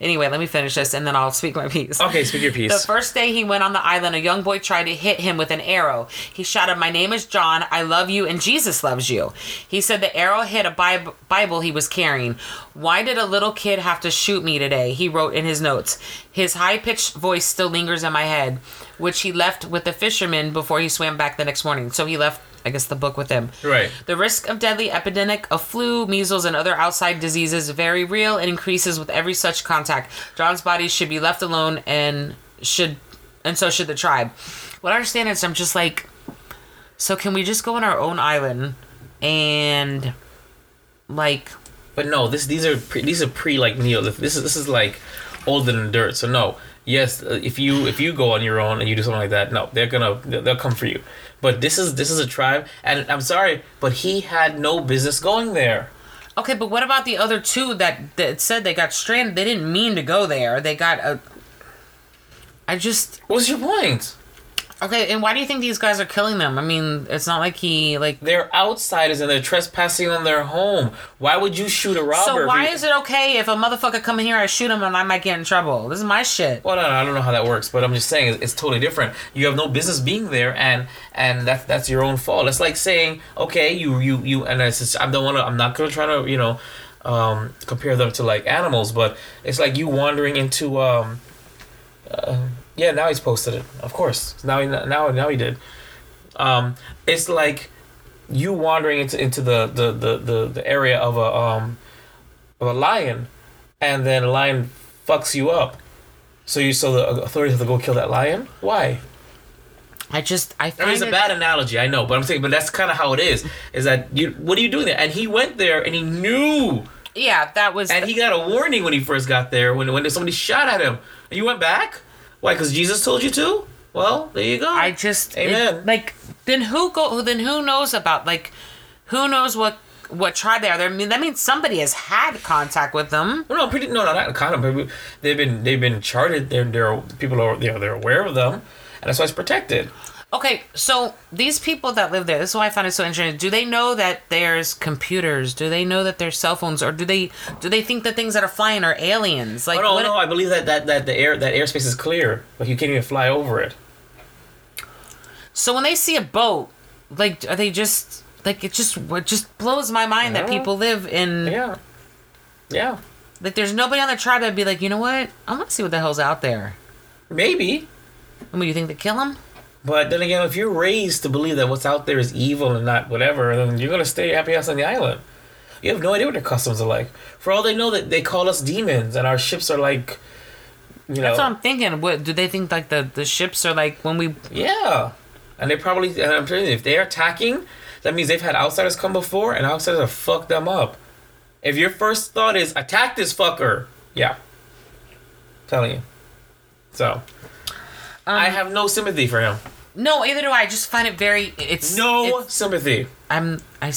anyway, let me finish this and then I'll speak my piece. Okay, speak your piece. The first day he went on the island, a young boy tried to hit him with an arrow. He shouted, My name is John. I love you, and Jesus loves you. He said the arrow hit a Bib- Bible he was carrying. Why did a little kid have to shoot me today? He wrote in his notes. His high pitched voice still lingers in my head, which he left with the fisherman before he swam back the next morning. So he left I guess the book with him. Right. The risk of deadly epidemic of flu, measles, and other outside diseases very real and increases with every such contact. John's body should be left alone and should and so should the tribe. What I understand is I'm just like so can we just go on our own island and like But no, this these are pre, these are pre like Neolithic. This is this is like older than dirt. So no, yes, uh, if you if you go on your own and you do something like that, no, they're gonna they'll they'll come for you. But this is this is a tribe, and I'm sorry, but he had no business going there. Okay, but what about the other two that, that said they got stranded? They didn't mean to go there. They got a. I just What's your point? Okay, and why do you think these guys are killing them? I mean, it's not like he like. They're outsiders and they're trespassing on their home. Why would you shoot a robber? So why is it okay if a motherfucker come in here, I shoot him, and I might get in trouble? This is my shit. Well, no, no, I don't know how that works, but I'm just saying it's, it's totally different. You have no business being there, and and that's that's your own fault. It's like saying, okay, you you you, and it's just, I don't want to. I'm not gonna try to you know um, compare them to like animals, but it's like you wandering into. Um, uh, yeah, now he's posted it. Of course, now he now now he did. Um, it's like you wandering into into the the, the, the, the area of a um of a lion, and then a lion fucks you up. So you so the authorities have to go kill that lion? Why? I just I I find mean, it's a bad analogy, I know, but I'm saying, but that's kind of how it is. Is that you? What are you doing there? And he went there, and he knew, Yeah, that was. and he got a warning when he first got there, when when somebody shot at him, and you went back. Why? Because Jesus told you to. Well, there you go. I just it- Amen. like then who go then who knows about like who knows what what tribe they are? There I mean that means somebody has had contact with them. Well, no, pretty no, no, not kind of. but They've been they've been charted. They're they're people are they're they're aware of them, and that's why it's protected. Okay, so these people that live there, this is why I find it so interesting. Do they know that there's computers? Do they know that there's cell phones, or do they do they think the things that are flying are aliens? Like Oh no, what? no, I believe that, that that the air that airspace is clear, like you can't even fly over it. So when they see a boat, like are they just like it just it just blows my mind that people live in Yeah, yeah, like there's nobody on the tribe that'd be like you know what I want to see what the hell's out there. maybe. I mean, you think they kill him? But then again, if you're raised to believe that what's out there is evil and not whatever, then you're gonna stay happy ass on the island. You have no idea what their customs are like. For all they know, that they call us demons, and our ships are like, you know, That's what I'm thinking. What do they think? Like the the ships are like when we yeah. And they probably, and I'm telling you, if they're attacking, that means they've had outsiders come before, and outsiders have fucked them up. If your first thought is attack this fucker, yeah, telling you. So, I um, have no sympathy for him. No either do I. I just find it very it's No it's- sympathy. I'm I.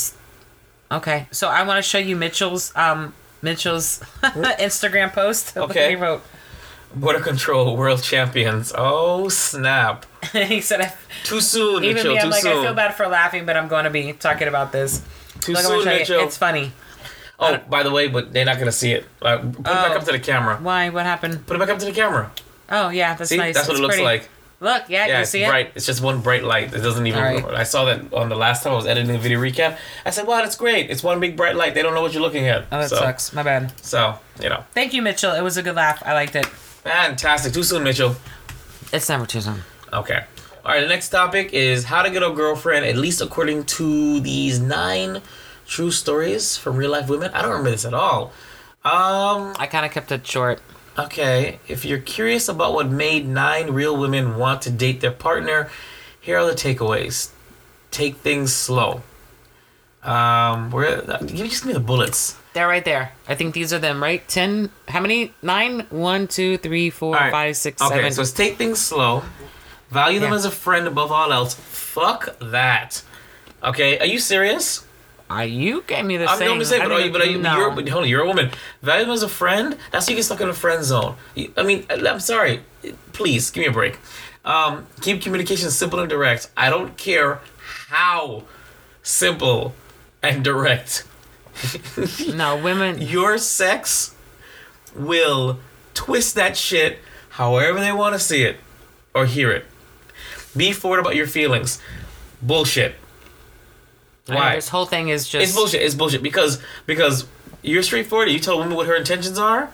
Okay, so I want to show you Mitchell's um Mitchell's Instagram post. Okay. he wrote. Border control world champions. Oh snap! he said, I, Too soon, even Mitchell. me, I'm like, soon. I feel bad for laughing, but I'm going to be talking about this. Too Look, soon, you. Mitchell. It's funny. oh, by the way, but they're not gonna see it. Uh, put it back Oh. up to the camera. Why? What happened? Put it back up to the camera. Oh yeah, that's See, nice. that's what It's it looks pretty. like. Look, yeah, Yeah, you it's see it. bright. It's just one bright light. It doesn't even. Right. I saw that on the last time I was editing the video recap. I said, "Wow, that's great. It's one big bright light. They don't know what you're looking at." Oh, that so, sucks. My bad. So you know, Thank you, Mitchell. It was a good laugh. I liked it. fantastic. Too soon, Mitchell. It's never too soon. Okay. All right. The next topic is how to get a girlfriend, at least according to these nine true stories from real life women. I don't remember this at all. Um. I kind of kept it short. Okay. If you're curious about what made nine real women want to date their partner, here are the takeaways. Take things slow. Um. Where? Give me just give me the bullets. They're right there. I think these are them, right? Ten. How many? Nine. One, two, three, four, right. five, six, Okay. seven. So it's take things slow. Value them Yeah. as a friend above all else. Fuck that. Okay. Are you serious? Ah, you gave me the I'm, same. I'm saying, I but, are you, but, are you, know. you're, but hold on, you're a woman. Value them as a friend. That's how you get stuck in a friend zone. I mean, I'm sorry. Please give me a break. Um, keep communication simple and direct. I don't care how simple and direct. no, women. Your sex will twist that shit however they want to see it or hear it. Be forward about your feelings. Bullshit. Why? this whole thing is just. It's bullshit. It's bullshit because because you're straightforward. You tell a woman what her intentions are.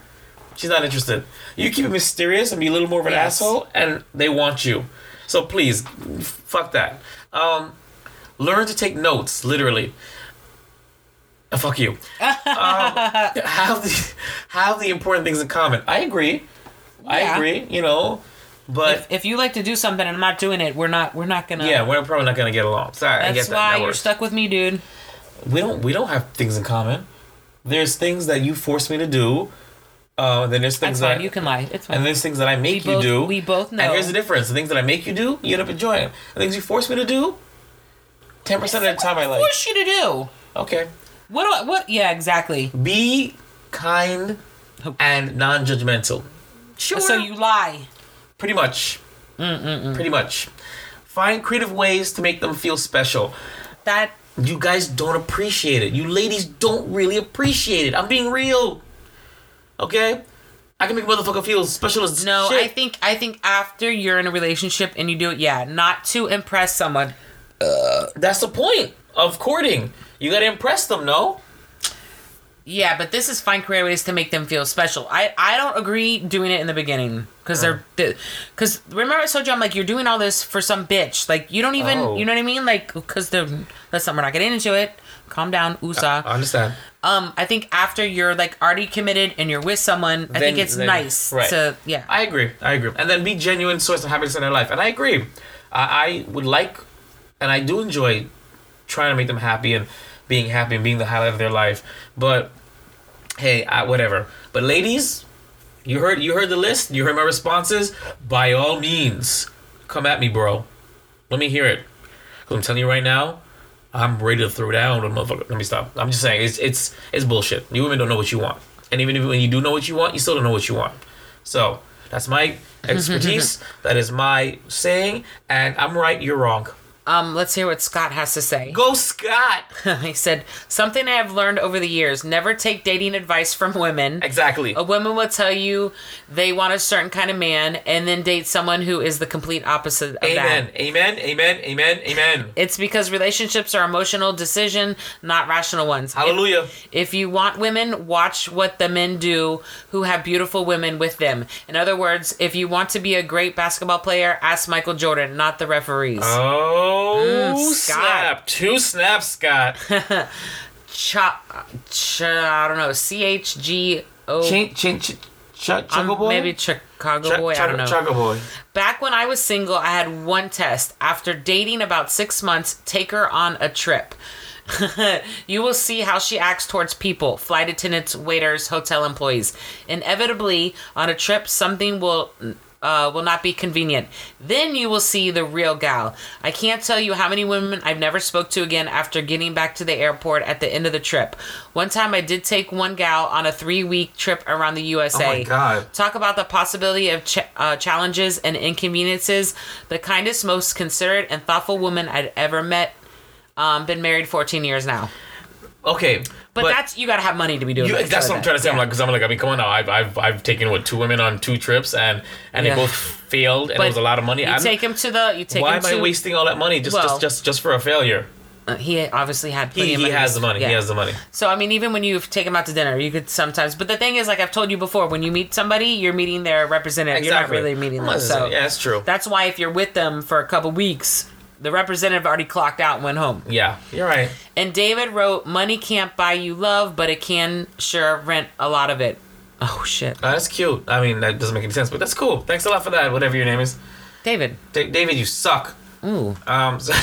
She's not interested. You keep it mysterious and be a little more of an Yes. asshole, and they want you. So please, f- fuck that. Um, learn to take notes. Literally. Uh, fuck you. um, have the have the important things in common. I agree. I agree. You know, but If, if you like to do something and I'm not doing it, we're not we're not gonna. yeah, we're probably not gonna get along. Sorry, I That's get that. why that you're works. stuck with me, dude. we don't we don't have things in common. There's things that you force me to do. Uh, then there's things That's fine. that You can lie. It's fine. and there's things that I make We you both- do. we both know. And here's the difference: the things that I make you do, you end up enjoying. The things you force me to do, ten percent of the time I like. Push you to do. Okay, What? Do I, what? Yeah, exactly. be kind and non-judgmental. Sure. So you lie. Pretty much. Pretty much. Find creative ways to make them feel special. That You guys don't appreciate it. You ladies don't really appreciate it. I'm being real. Okay? I can make a motherfucker feel special as no. shit. I think I think after you're in a relationship and you do it, yeah, not to impress someone. Uh, that's the point of courting. You gotta impress them, no? Yeah, but this is find creative ways to make them feel special. I I don't agree doing it in the beginning because they're because remember I told you I'm like you're doing all this for some bitch like you don't even Oh. you know what I mean like because they're let's not we're not getting into it. Calm down, USA. I understand. Um, I think after you're like already committed and you're with someone, I think it's then- nice right. to yeah. I agree. I agree. And then be genuine source of happiness in their life. And I agree. I, I would like, and I do enjoy trying to make them happy and being happy and being the highlight of their life. But hey, I, whatever. But ladies, you heard you heard the list. You heard my responses. By all means, come at me, bro. Let me hear it. Cause I'm telling you right now, I'm ready to throw down motherfucker. Let me stop. I'm just saying it's it's it's bullshit. You women don't know what you want, and even if when you do know what you want, you still don't know what you want. So that's my expertise. that is my saying, and I'm right. You're wrong. Um, let's hear what Scott has to say. Go Scott. he said something I have learned over the years: never take dating advice from women. Exactly. A woman will tell you they want a certain kind of man, and then date someone who is the complete opposite of Amen. that. Amen. Amen. Amen. Amen. Amen. It's because relationships are emotional decision, not rational ones. Hallelujah. If, if you want women, watch what the men do who have beautiful women with them. In other words, if you want to be a great basketball player, ask Michael Jordan, not the referees. Oh Mm, snap! Two snaps, Scott. Cha, cha, I don't know, C H G O. Chain, chain, ch- ch- Um, Chugga boy. Maybe Chicago Ch- boy. I don't know. Chugga boy. Back when I was single, I had one test. After dating about six months, take her on a trip. you will see how she acts towards people flight attendants, waiters, hotel employees. Inevitably, on a trip, something will. Uh, will not be convenient. Then you will see the real gal. I can't tell you how many women I've never spoke to again after getting back to the airport at the end of the trip. One time I did take one gal on a three week trip around the USA. Oh my God. Talk about the possibility of ch- uh, challenges and inconveniences. The kindest, most considerate, and thoughtful woman I'd ever met. Um, been married 14 years now. Okay, But, that's you gotta have money to be doing. You, that, that's what I'm trying to say. I'm like, because I'm like, I mean, come on now. I've, I've, I've taken what two women on two trips, and and Yeah. they both failed, and But it was a lot of money. You take him to the. You take why him am to. I wasting all that money just, Well- just, just, just for a failure? uh, he obviously had He, he has the money. Yeah. He has the money. So I mean, even when you take them out to dinner, you could sometimes. But the thing is, like I've told you before, when you meet somebody, you're meeting their representative. Exactly. You're not really meeting them. So yeah, that's true. That's why if you're with them for a couple weeks, the representative already clocked out and went home. Yeah, you're right. And David wrote, "Money can't buy you love, but it can sure rent a lot of it." Oh shit, Uh, that's cute. I mean, that doesn't make any sense, but that's cool. Thanks a lot for that. Whatever your name is, David. Da- David. You suck. Ooh, Um, sorry.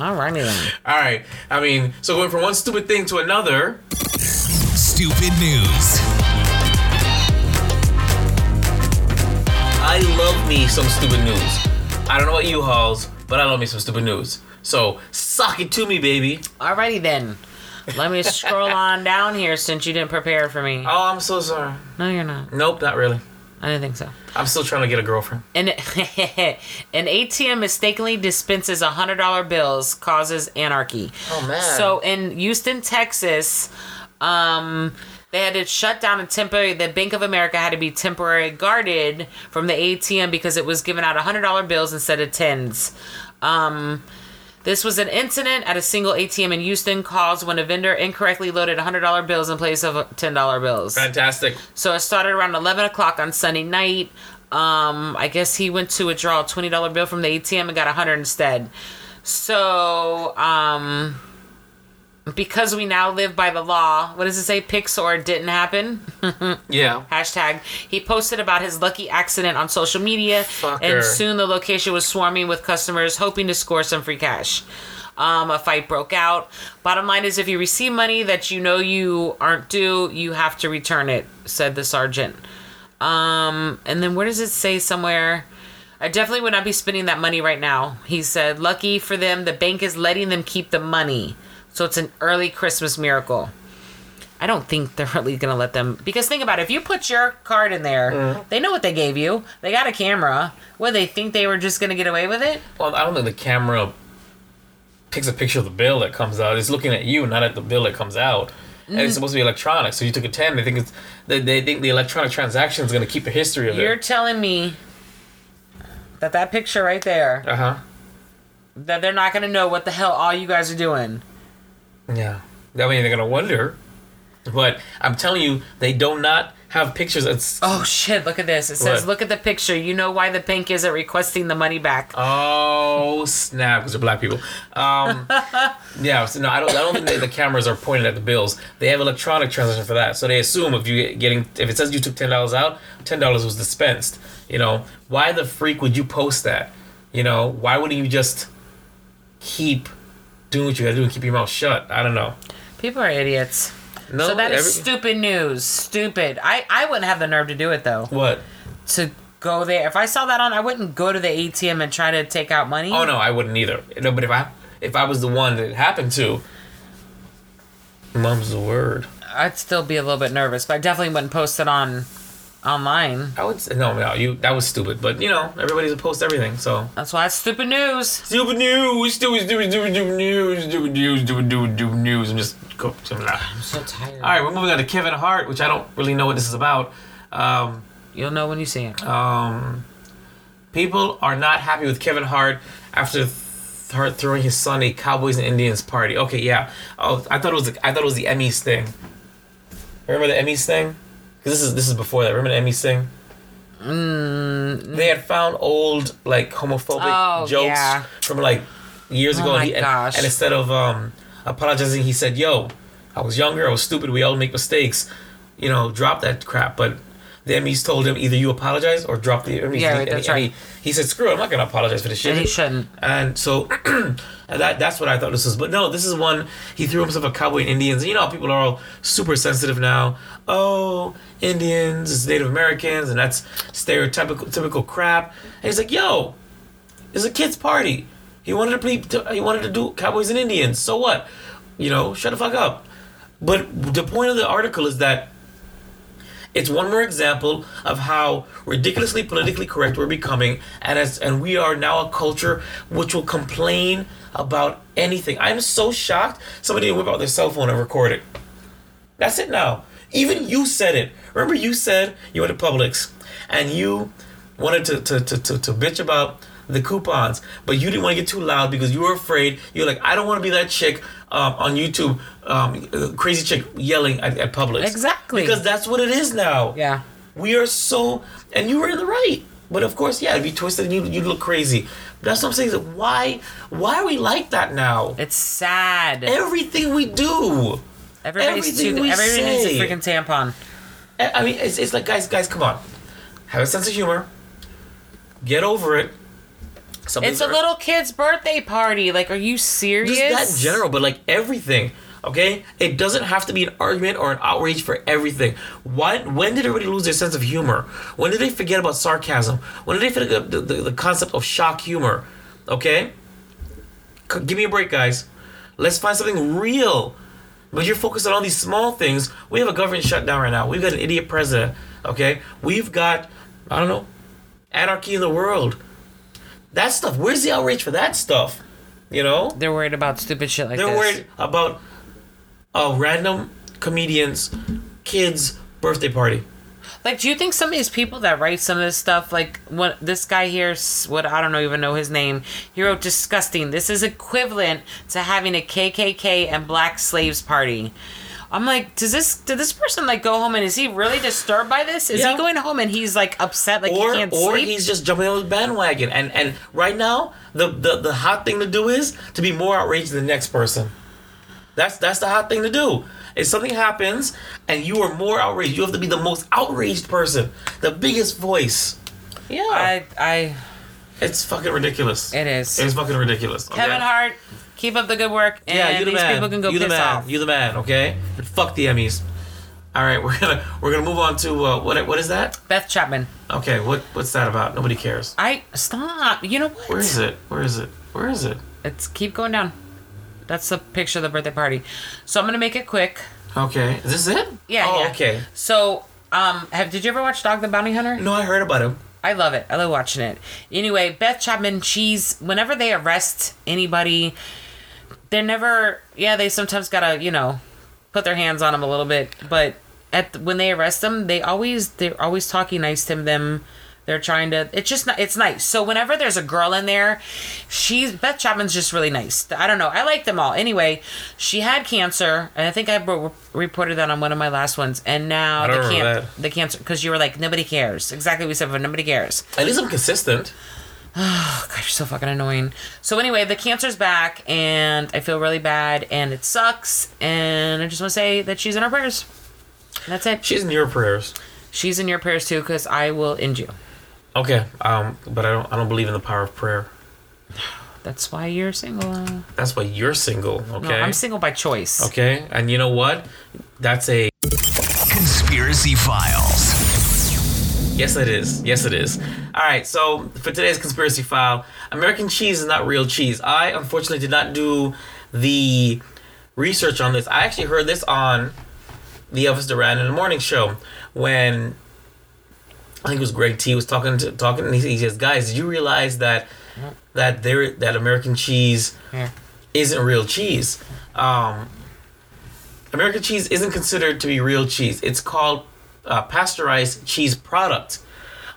alrighty then. all right. I mean, so going from one stupid thing to another. Stupid news. I love me some stupid news. I don't know about you, Halls, but I love me some stupid news. So suck it to me, baby. Alrighty then. Let me scroll on down here since you didn't prepare for me. Oh, I'm so sorry. No, you're not. Nope, not really. I didn't think so. I'm still trying to get a girlfriend. An, an ATM mistakenly dispenses $100 bills, causes anarchy. Oh, man. So in Houston, Texas, um, they had to shut down a temporary, the Bank of America had to be temporarily guarded from the ATM because it was giving out $100 bills instead of tens. Um, this was an incident at a single ATM in Houston caused when a vendor incorrectly loaded $100 bills in place of $10 bills. Fantastic. So it started around 11 o'clock on Sunday night. Um, I guess he went to withdraw a $20 bill from the ATM and got 100 instead. So, um, because we now live by the law, what does it say? pics or didn't happen. Yeah. Hashtag. He posted about his lucky accident on social media, Fucker. and soon the location was swarming with customers hoping to score some free cash. Um, a fight broke out. Bottom line is, if you receive money that you know you aren't due, you have to return it," said the sergeant. Um, and then where does it say somewhere? I definitely would not be spending that money right now. He said, "Lucky for them, the bank is letting them keep the money, so it's an early Christmas miracle." I don't think they're really gonna let them because think about it. If you put your card in there, they know what they gave you. They got a camera. What they think they were just gonna get away with it? Well, I don't think the camera takes a picture of the bill that comes out. It's looking at you, not at the bill that comes out. And Mm. it's supposed to be electronic. So you took a ten. They think it's they, they think the electronic transaction is going to keep a history of it. You're telling me that that picture right there, Uh huh. that they're not gonna know what the hell all you guys are doing. Yeah. I mean, they're gonna wonder. But I'm telling you, they do not have pictures. It's Oh shit! Look at this. It says, What? "Look at the picture. You know why the bank isn't requesting the money back." oh snap! Because they're black people. Um, yeah. So no, I don't. I don't think that the cameras are pointed at the bills. They have electronic transaction for that. So they assume if you get getting if it says you took ten dollars out, ten dollars was dispensed. You know why the freak would you post that? You know why wouldn't you just keep doing what you gotta do and keep your mouth shut? I don't know. People are idiots. No, so that is every- stupid news. Stupid. I I wouldn't have the nerve to do it though. What? To go there. If I saw that on, I wouldn't go to the ATM and try to take out money. Oh no, I wouldn't either. No, but if I if I was the one that it happened to, mum's the word. I'd still be a little bit nervous, but I definitely wouldn't post it on online. I would say no, no, you that was stupid. But you know, everybody's to post everything, so That's why it's stupid news. stupid news, stupid, stupid, stupid, stupid news, stupid news, stupid, stupid, stupid news, and just go. I'm so tired. right, we're moving on to Kevin Hart, which I don't really know what this is about. Um, You'll know when you see it. um, people are not happy with Kevin Hart after th- Hart throwing his son a Cowboys and Indians party. Okay, yeah. Oh, I thought it was the, I thought it was the Emmys thing. Remember the Emmys thing? Because this is this is before that. Remember the Emmys thing? Mm, they had found old like homophobic Oh, jokes yeah. from like years Oh ago. my and, he, and- gosh. and instead of um, apologizing, he said, "Yo, I was younger. I was stupid. We all make mistakes. You know, drop that crap." But the Emmys told him either you apologize or drop the Emmys. Yeah, And right, he- that's and right. He, he said, "Screw it. I'm not gonna apologize for this shit." And he shouldn't. And so that that's what I thought this was. But no, this is one he threw himself a cowboy and Indians. You know people are all super sensitive now. Oh, Indians, it's Native Americans, and that's stereotypical typical crap. And he's like, yo, it's a kid's party. He wanted to play he wanted to do cowboys and Indians. So what? You know, shut the fuck up. But the point of the article is that it's one more example of how ridiculously politically correct we're becoming, and as and we are now a culture which will complain about anything. I'm so shocked somebody whip out their cell phone and record it. That's it now. Even you said it. Remember you said you went to Publix and you wanted to to, to, to, to bitch about the coupons, but you didn't want to get too loud because you were afraid. You're like, I don't want to be that chick um, on YouTube, um, crazy chick yelling at, at Publix. Exactly. Because that's what it is now. Yeah. We are so, and you were in the right. But of course, yeah, if you twisted you you look crazy. That's what I'm saying. Why why are we like that now? It's sad. Everything we do. Everybody's everything too. we Everybody needs a freaking tampon. I mean, it's, it's like guys, guys, come on, have a sense of humor. Get over it. It's a little kid's birthday party. Like, are you serious? Just that in general, but like everything. Okay, it doesn't have to be an argument or an outrage for everything. Why? When did everybody lose their sense of humor? When did they forget about sarcasm? When did they forget the, the, the concept of shock humor? Okay, C- give me a break, guys. Let's find something real. But you're focused on all these small things. We have a government shutdown right now. We've got an idiot president. Okay, we've got I don't know, anarchy in the world. That stuff. Where's the outrage for that stuff? You know. They're worried about stupid shit like They're this. worried about a random comedian's kid's birthday party. Like, do you think some of these people that write some of this stuff, like what this guy here, what I don't know, even know his name, he wrote disgusting. This is equivalent to having a KKK and black slaves party. I'm like, does this did this person like go home and is he really disturbed by this? Is Yeah. he going home and he's like upset like or he can't or sleep? he's just jumping on the bandwagon. And and right now, the, the the hot thing to do is to be more outraged than the next person. That's that's the hot thing to do. If something happens and you are more outraged, you have to be the most outraged person, the biggest voice. Yeah, I I it's fucking ridiculous. it is. It's fucking ridiculous. Kevin okay? Hart, keep up the good work. And Yeah, you the these man. people can go you the piss man. off. You the man. Okay. And fuck the Emmys. All right, we're gonna we're gonna move on to uh, what what is that? Beth Chapman. Okay, what what's that about? Nobody cares. I stop. You know what? Where is it? Where is it? Where is it? It's keep going down. That's the picture of the birthday party. So I'm gonna make it quick. Okay, is this it? Yeah. Oh, yeah. okay. So um, have did you ever watch Dog the Bounty Hunter? No, I heard about him. I love it. I love watching it. Anyway, Beth Chapman, she's whenever they arrest anybody, they're never. Yeah, they sometimes gotta you know put their hands on them a little bit, but at when they arrest them, they always they're always talking nice to them. They're trying to. It's just not. It's nice. So whenever there's a girl in there, she's Beth Chapman's just really nice. I don't know. I like them all. Anyway, she had cancer, and I think I re- reported that on one of my last ones. And now I don't the remember can that. the cancer because you were like nobody cares. Exactly what we said. But nobody cares. At least I'm consistent. Oh god, you're so fucking annoying. So anyway, the cancer's back, and I feel really bad, and it sucks. And I just want to say that she's in our prayers. That's it. She's in your prayers. She's in your prayers too, because I will end you. Okay, um, but I don't I don't believe in the power of prayer. That's why you're single. That's why you're single. Okay. I'm single by choice. Okay, and you know what? That's a Conspiracy Files. Yes, it is. Yes, it is. All right. So for today's conspiracy file, American cheese is not real cheese. I unfortunately did not do the research on this. I actually heard this on the Elvis Duran in the morning show when I think it was Greg T was talking to talking, and he, he says, "Guys, did you realize that that there that American cheese isn't real cheese? Um, American cheese isn't considered to be real cheese. It's called uh, pasteurized cheese product.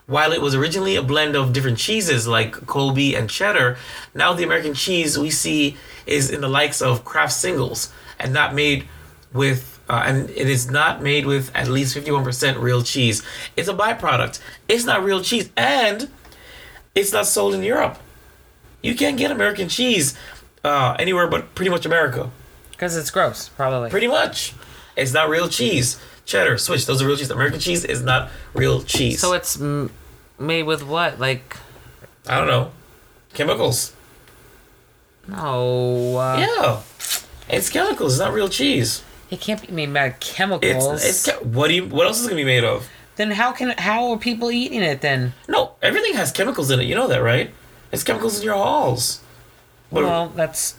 While it was originally a blend of different cheeses like Colby and cheddar, now the American cheese we see is in the likes of Kraft singles and not made with, uh, and it is not made with at least 51% real cheese. It's a byproduct. It's not real cheese and it's not sold in Europe. You can't get American cheese uh, anywhere but pretty much America. Because it's gross, probably. Pretty much. It's not real cheese. Cheddar, Swiss, those are real cheese. American cheese is not real cheese. so it's m- made with what? Like, I don't know. Chemicals. no. Uh, yeah. It's chemicals. It's not real cheese. It can't be made by chemicals. It's it's what do you what else is it gonna be made of? then how can how are people eating it then? No, everything has chemicals in it. You know that, right? It's chemicals in your halls. But Well, that's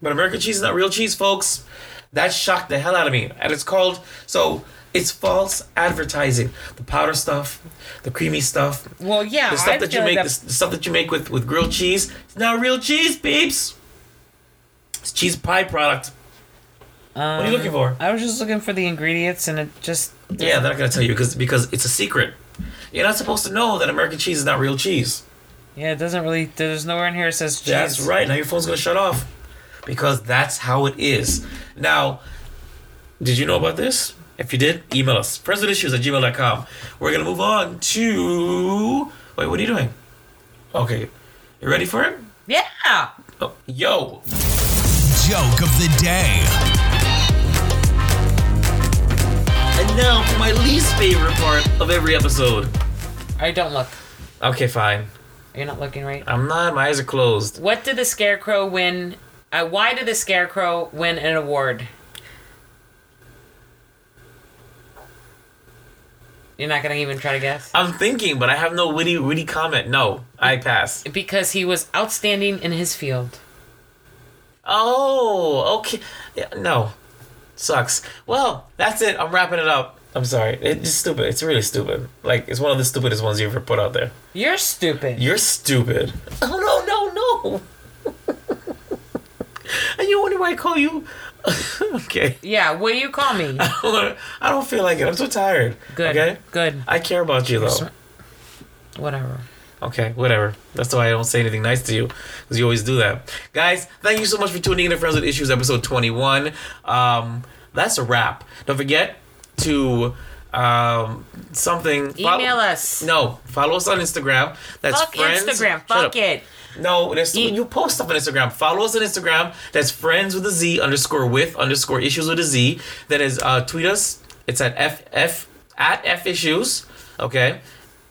but American cheese is not real cheese, folks. That shocked the hell out of me. And it's called so it's false advertising. The powder stuff, the creamy stuff, well, yeah. the stuff I that you make, that- the, the stuff that you make with with grilled cheese, it's not real cheese, peeps. It's cheese pie product. what are you looking um, for? I was just looking for the ingredients, and it just Yeah, they're not gonna tell you because because it's a secret. You're not supposed to know that American cheese is not real cheese. yeah, it doesn't really. There's nowhere in here it says cheese. That's right. Now your phone's gonna shut off because that's how it is. Now, did you know about this? If you did, email us friendswithissues at gmail.com. We're gonna move on to. Wait, what are you doing? Okay, you ready for it? Yeah. Oh, yo, Joke of the day. and now for my least favorite part of every episode. I don't look. Okay, fine. You're not looking right. I'm not. My eyes are closed. What did the Scarecrow win? Uh, why did the Scarecrow win an award? You're not gonna even try to guess. I'm thinking, but I have no witty witty comment. No, I pass. Because he was outstanding in his field. Oh, okay. Yeah, no. Sucks. Well, that's it. I'm wrapping it up. I'm sorry. It's stupid. It's really stupid. Like, it's one of the stupidest ones you ever put out there. You're stupid. You're stupid. Oh, no, no, no. and you wonder why I call you. okay. yeah. What do you call me? I don't feel like it. I'm so tired. Good. Okay? Good. I care about you, though. Whatever. Okay, whatever. That's why I don't say anything nice to you, because you always do that. Guys, thank you so much for tuning in to Friends with Issues episode 21. Um, that's a wrap. Don't forget to um, something. Email us. No, follow us on Instagram. That's Fuck friends. Instagram. Fuck it. No, there's, E- you post stuff on Instagram. Follow us on Instagram. That's friends with a Z underscore with underscore issues with a Z. That is uh, tweet us. It's at f f at f issues. Okay.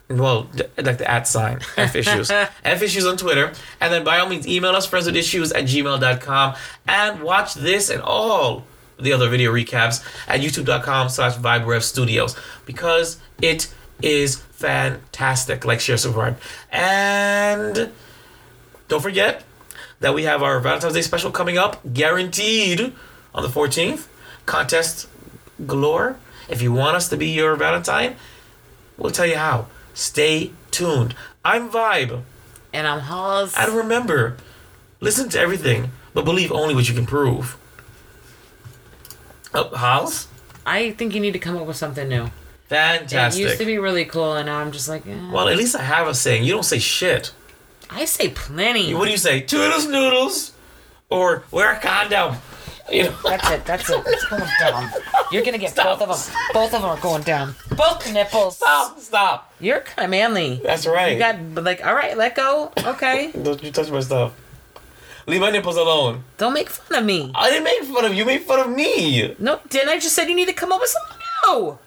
Well, like the at sign f issues f issues on Twitter, and then by all means email us friends with issues at gmail.com and watch this and all the other video recaps at youtube.com slash vibe studios because it is fantastic. Like, share, subscribe, and don't forget that we have our Valentine's Day special coming up, guaranteed on the 14th. Contest galore. If you want us to be your Valentine, we'll tell you how. Stay tuned. I'm Vibe. And I'm Halls. And remember, listen to everything, but believe only what you can prove. Oh, House? I think you need to come up with something new. Fantastic. It used to be really cool, and now I'm just like, eh. well, at least I have a saying. You don't say shit. I say plenty. What do you say? Toodles noodles? Or wear a condom? You know? That's it. That's it. It's going down. You're gonna get Stop. both of them. Both of them are going down. Both nipples. Stop, stop. You're kind of manly. That's right. You got like, all right, let go. Okay. Don't you touch my stuff. Leave my nipples alone. Don't make fun of me. I didn't make fun of you. You made fun of me. No, didn't I just said you need to come up with something new?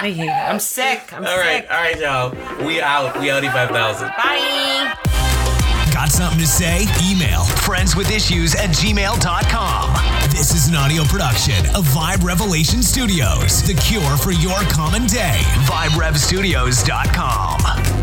I hate it. I'm sick. I'm All right, sick. all right, y'all. We out. We outie 5,000. Bye. Got something to say? Email friendswithissues at gmail.com. This is an audio production of Vibe Revelation Studios, the cure for your common day. VibeRevStudios.com.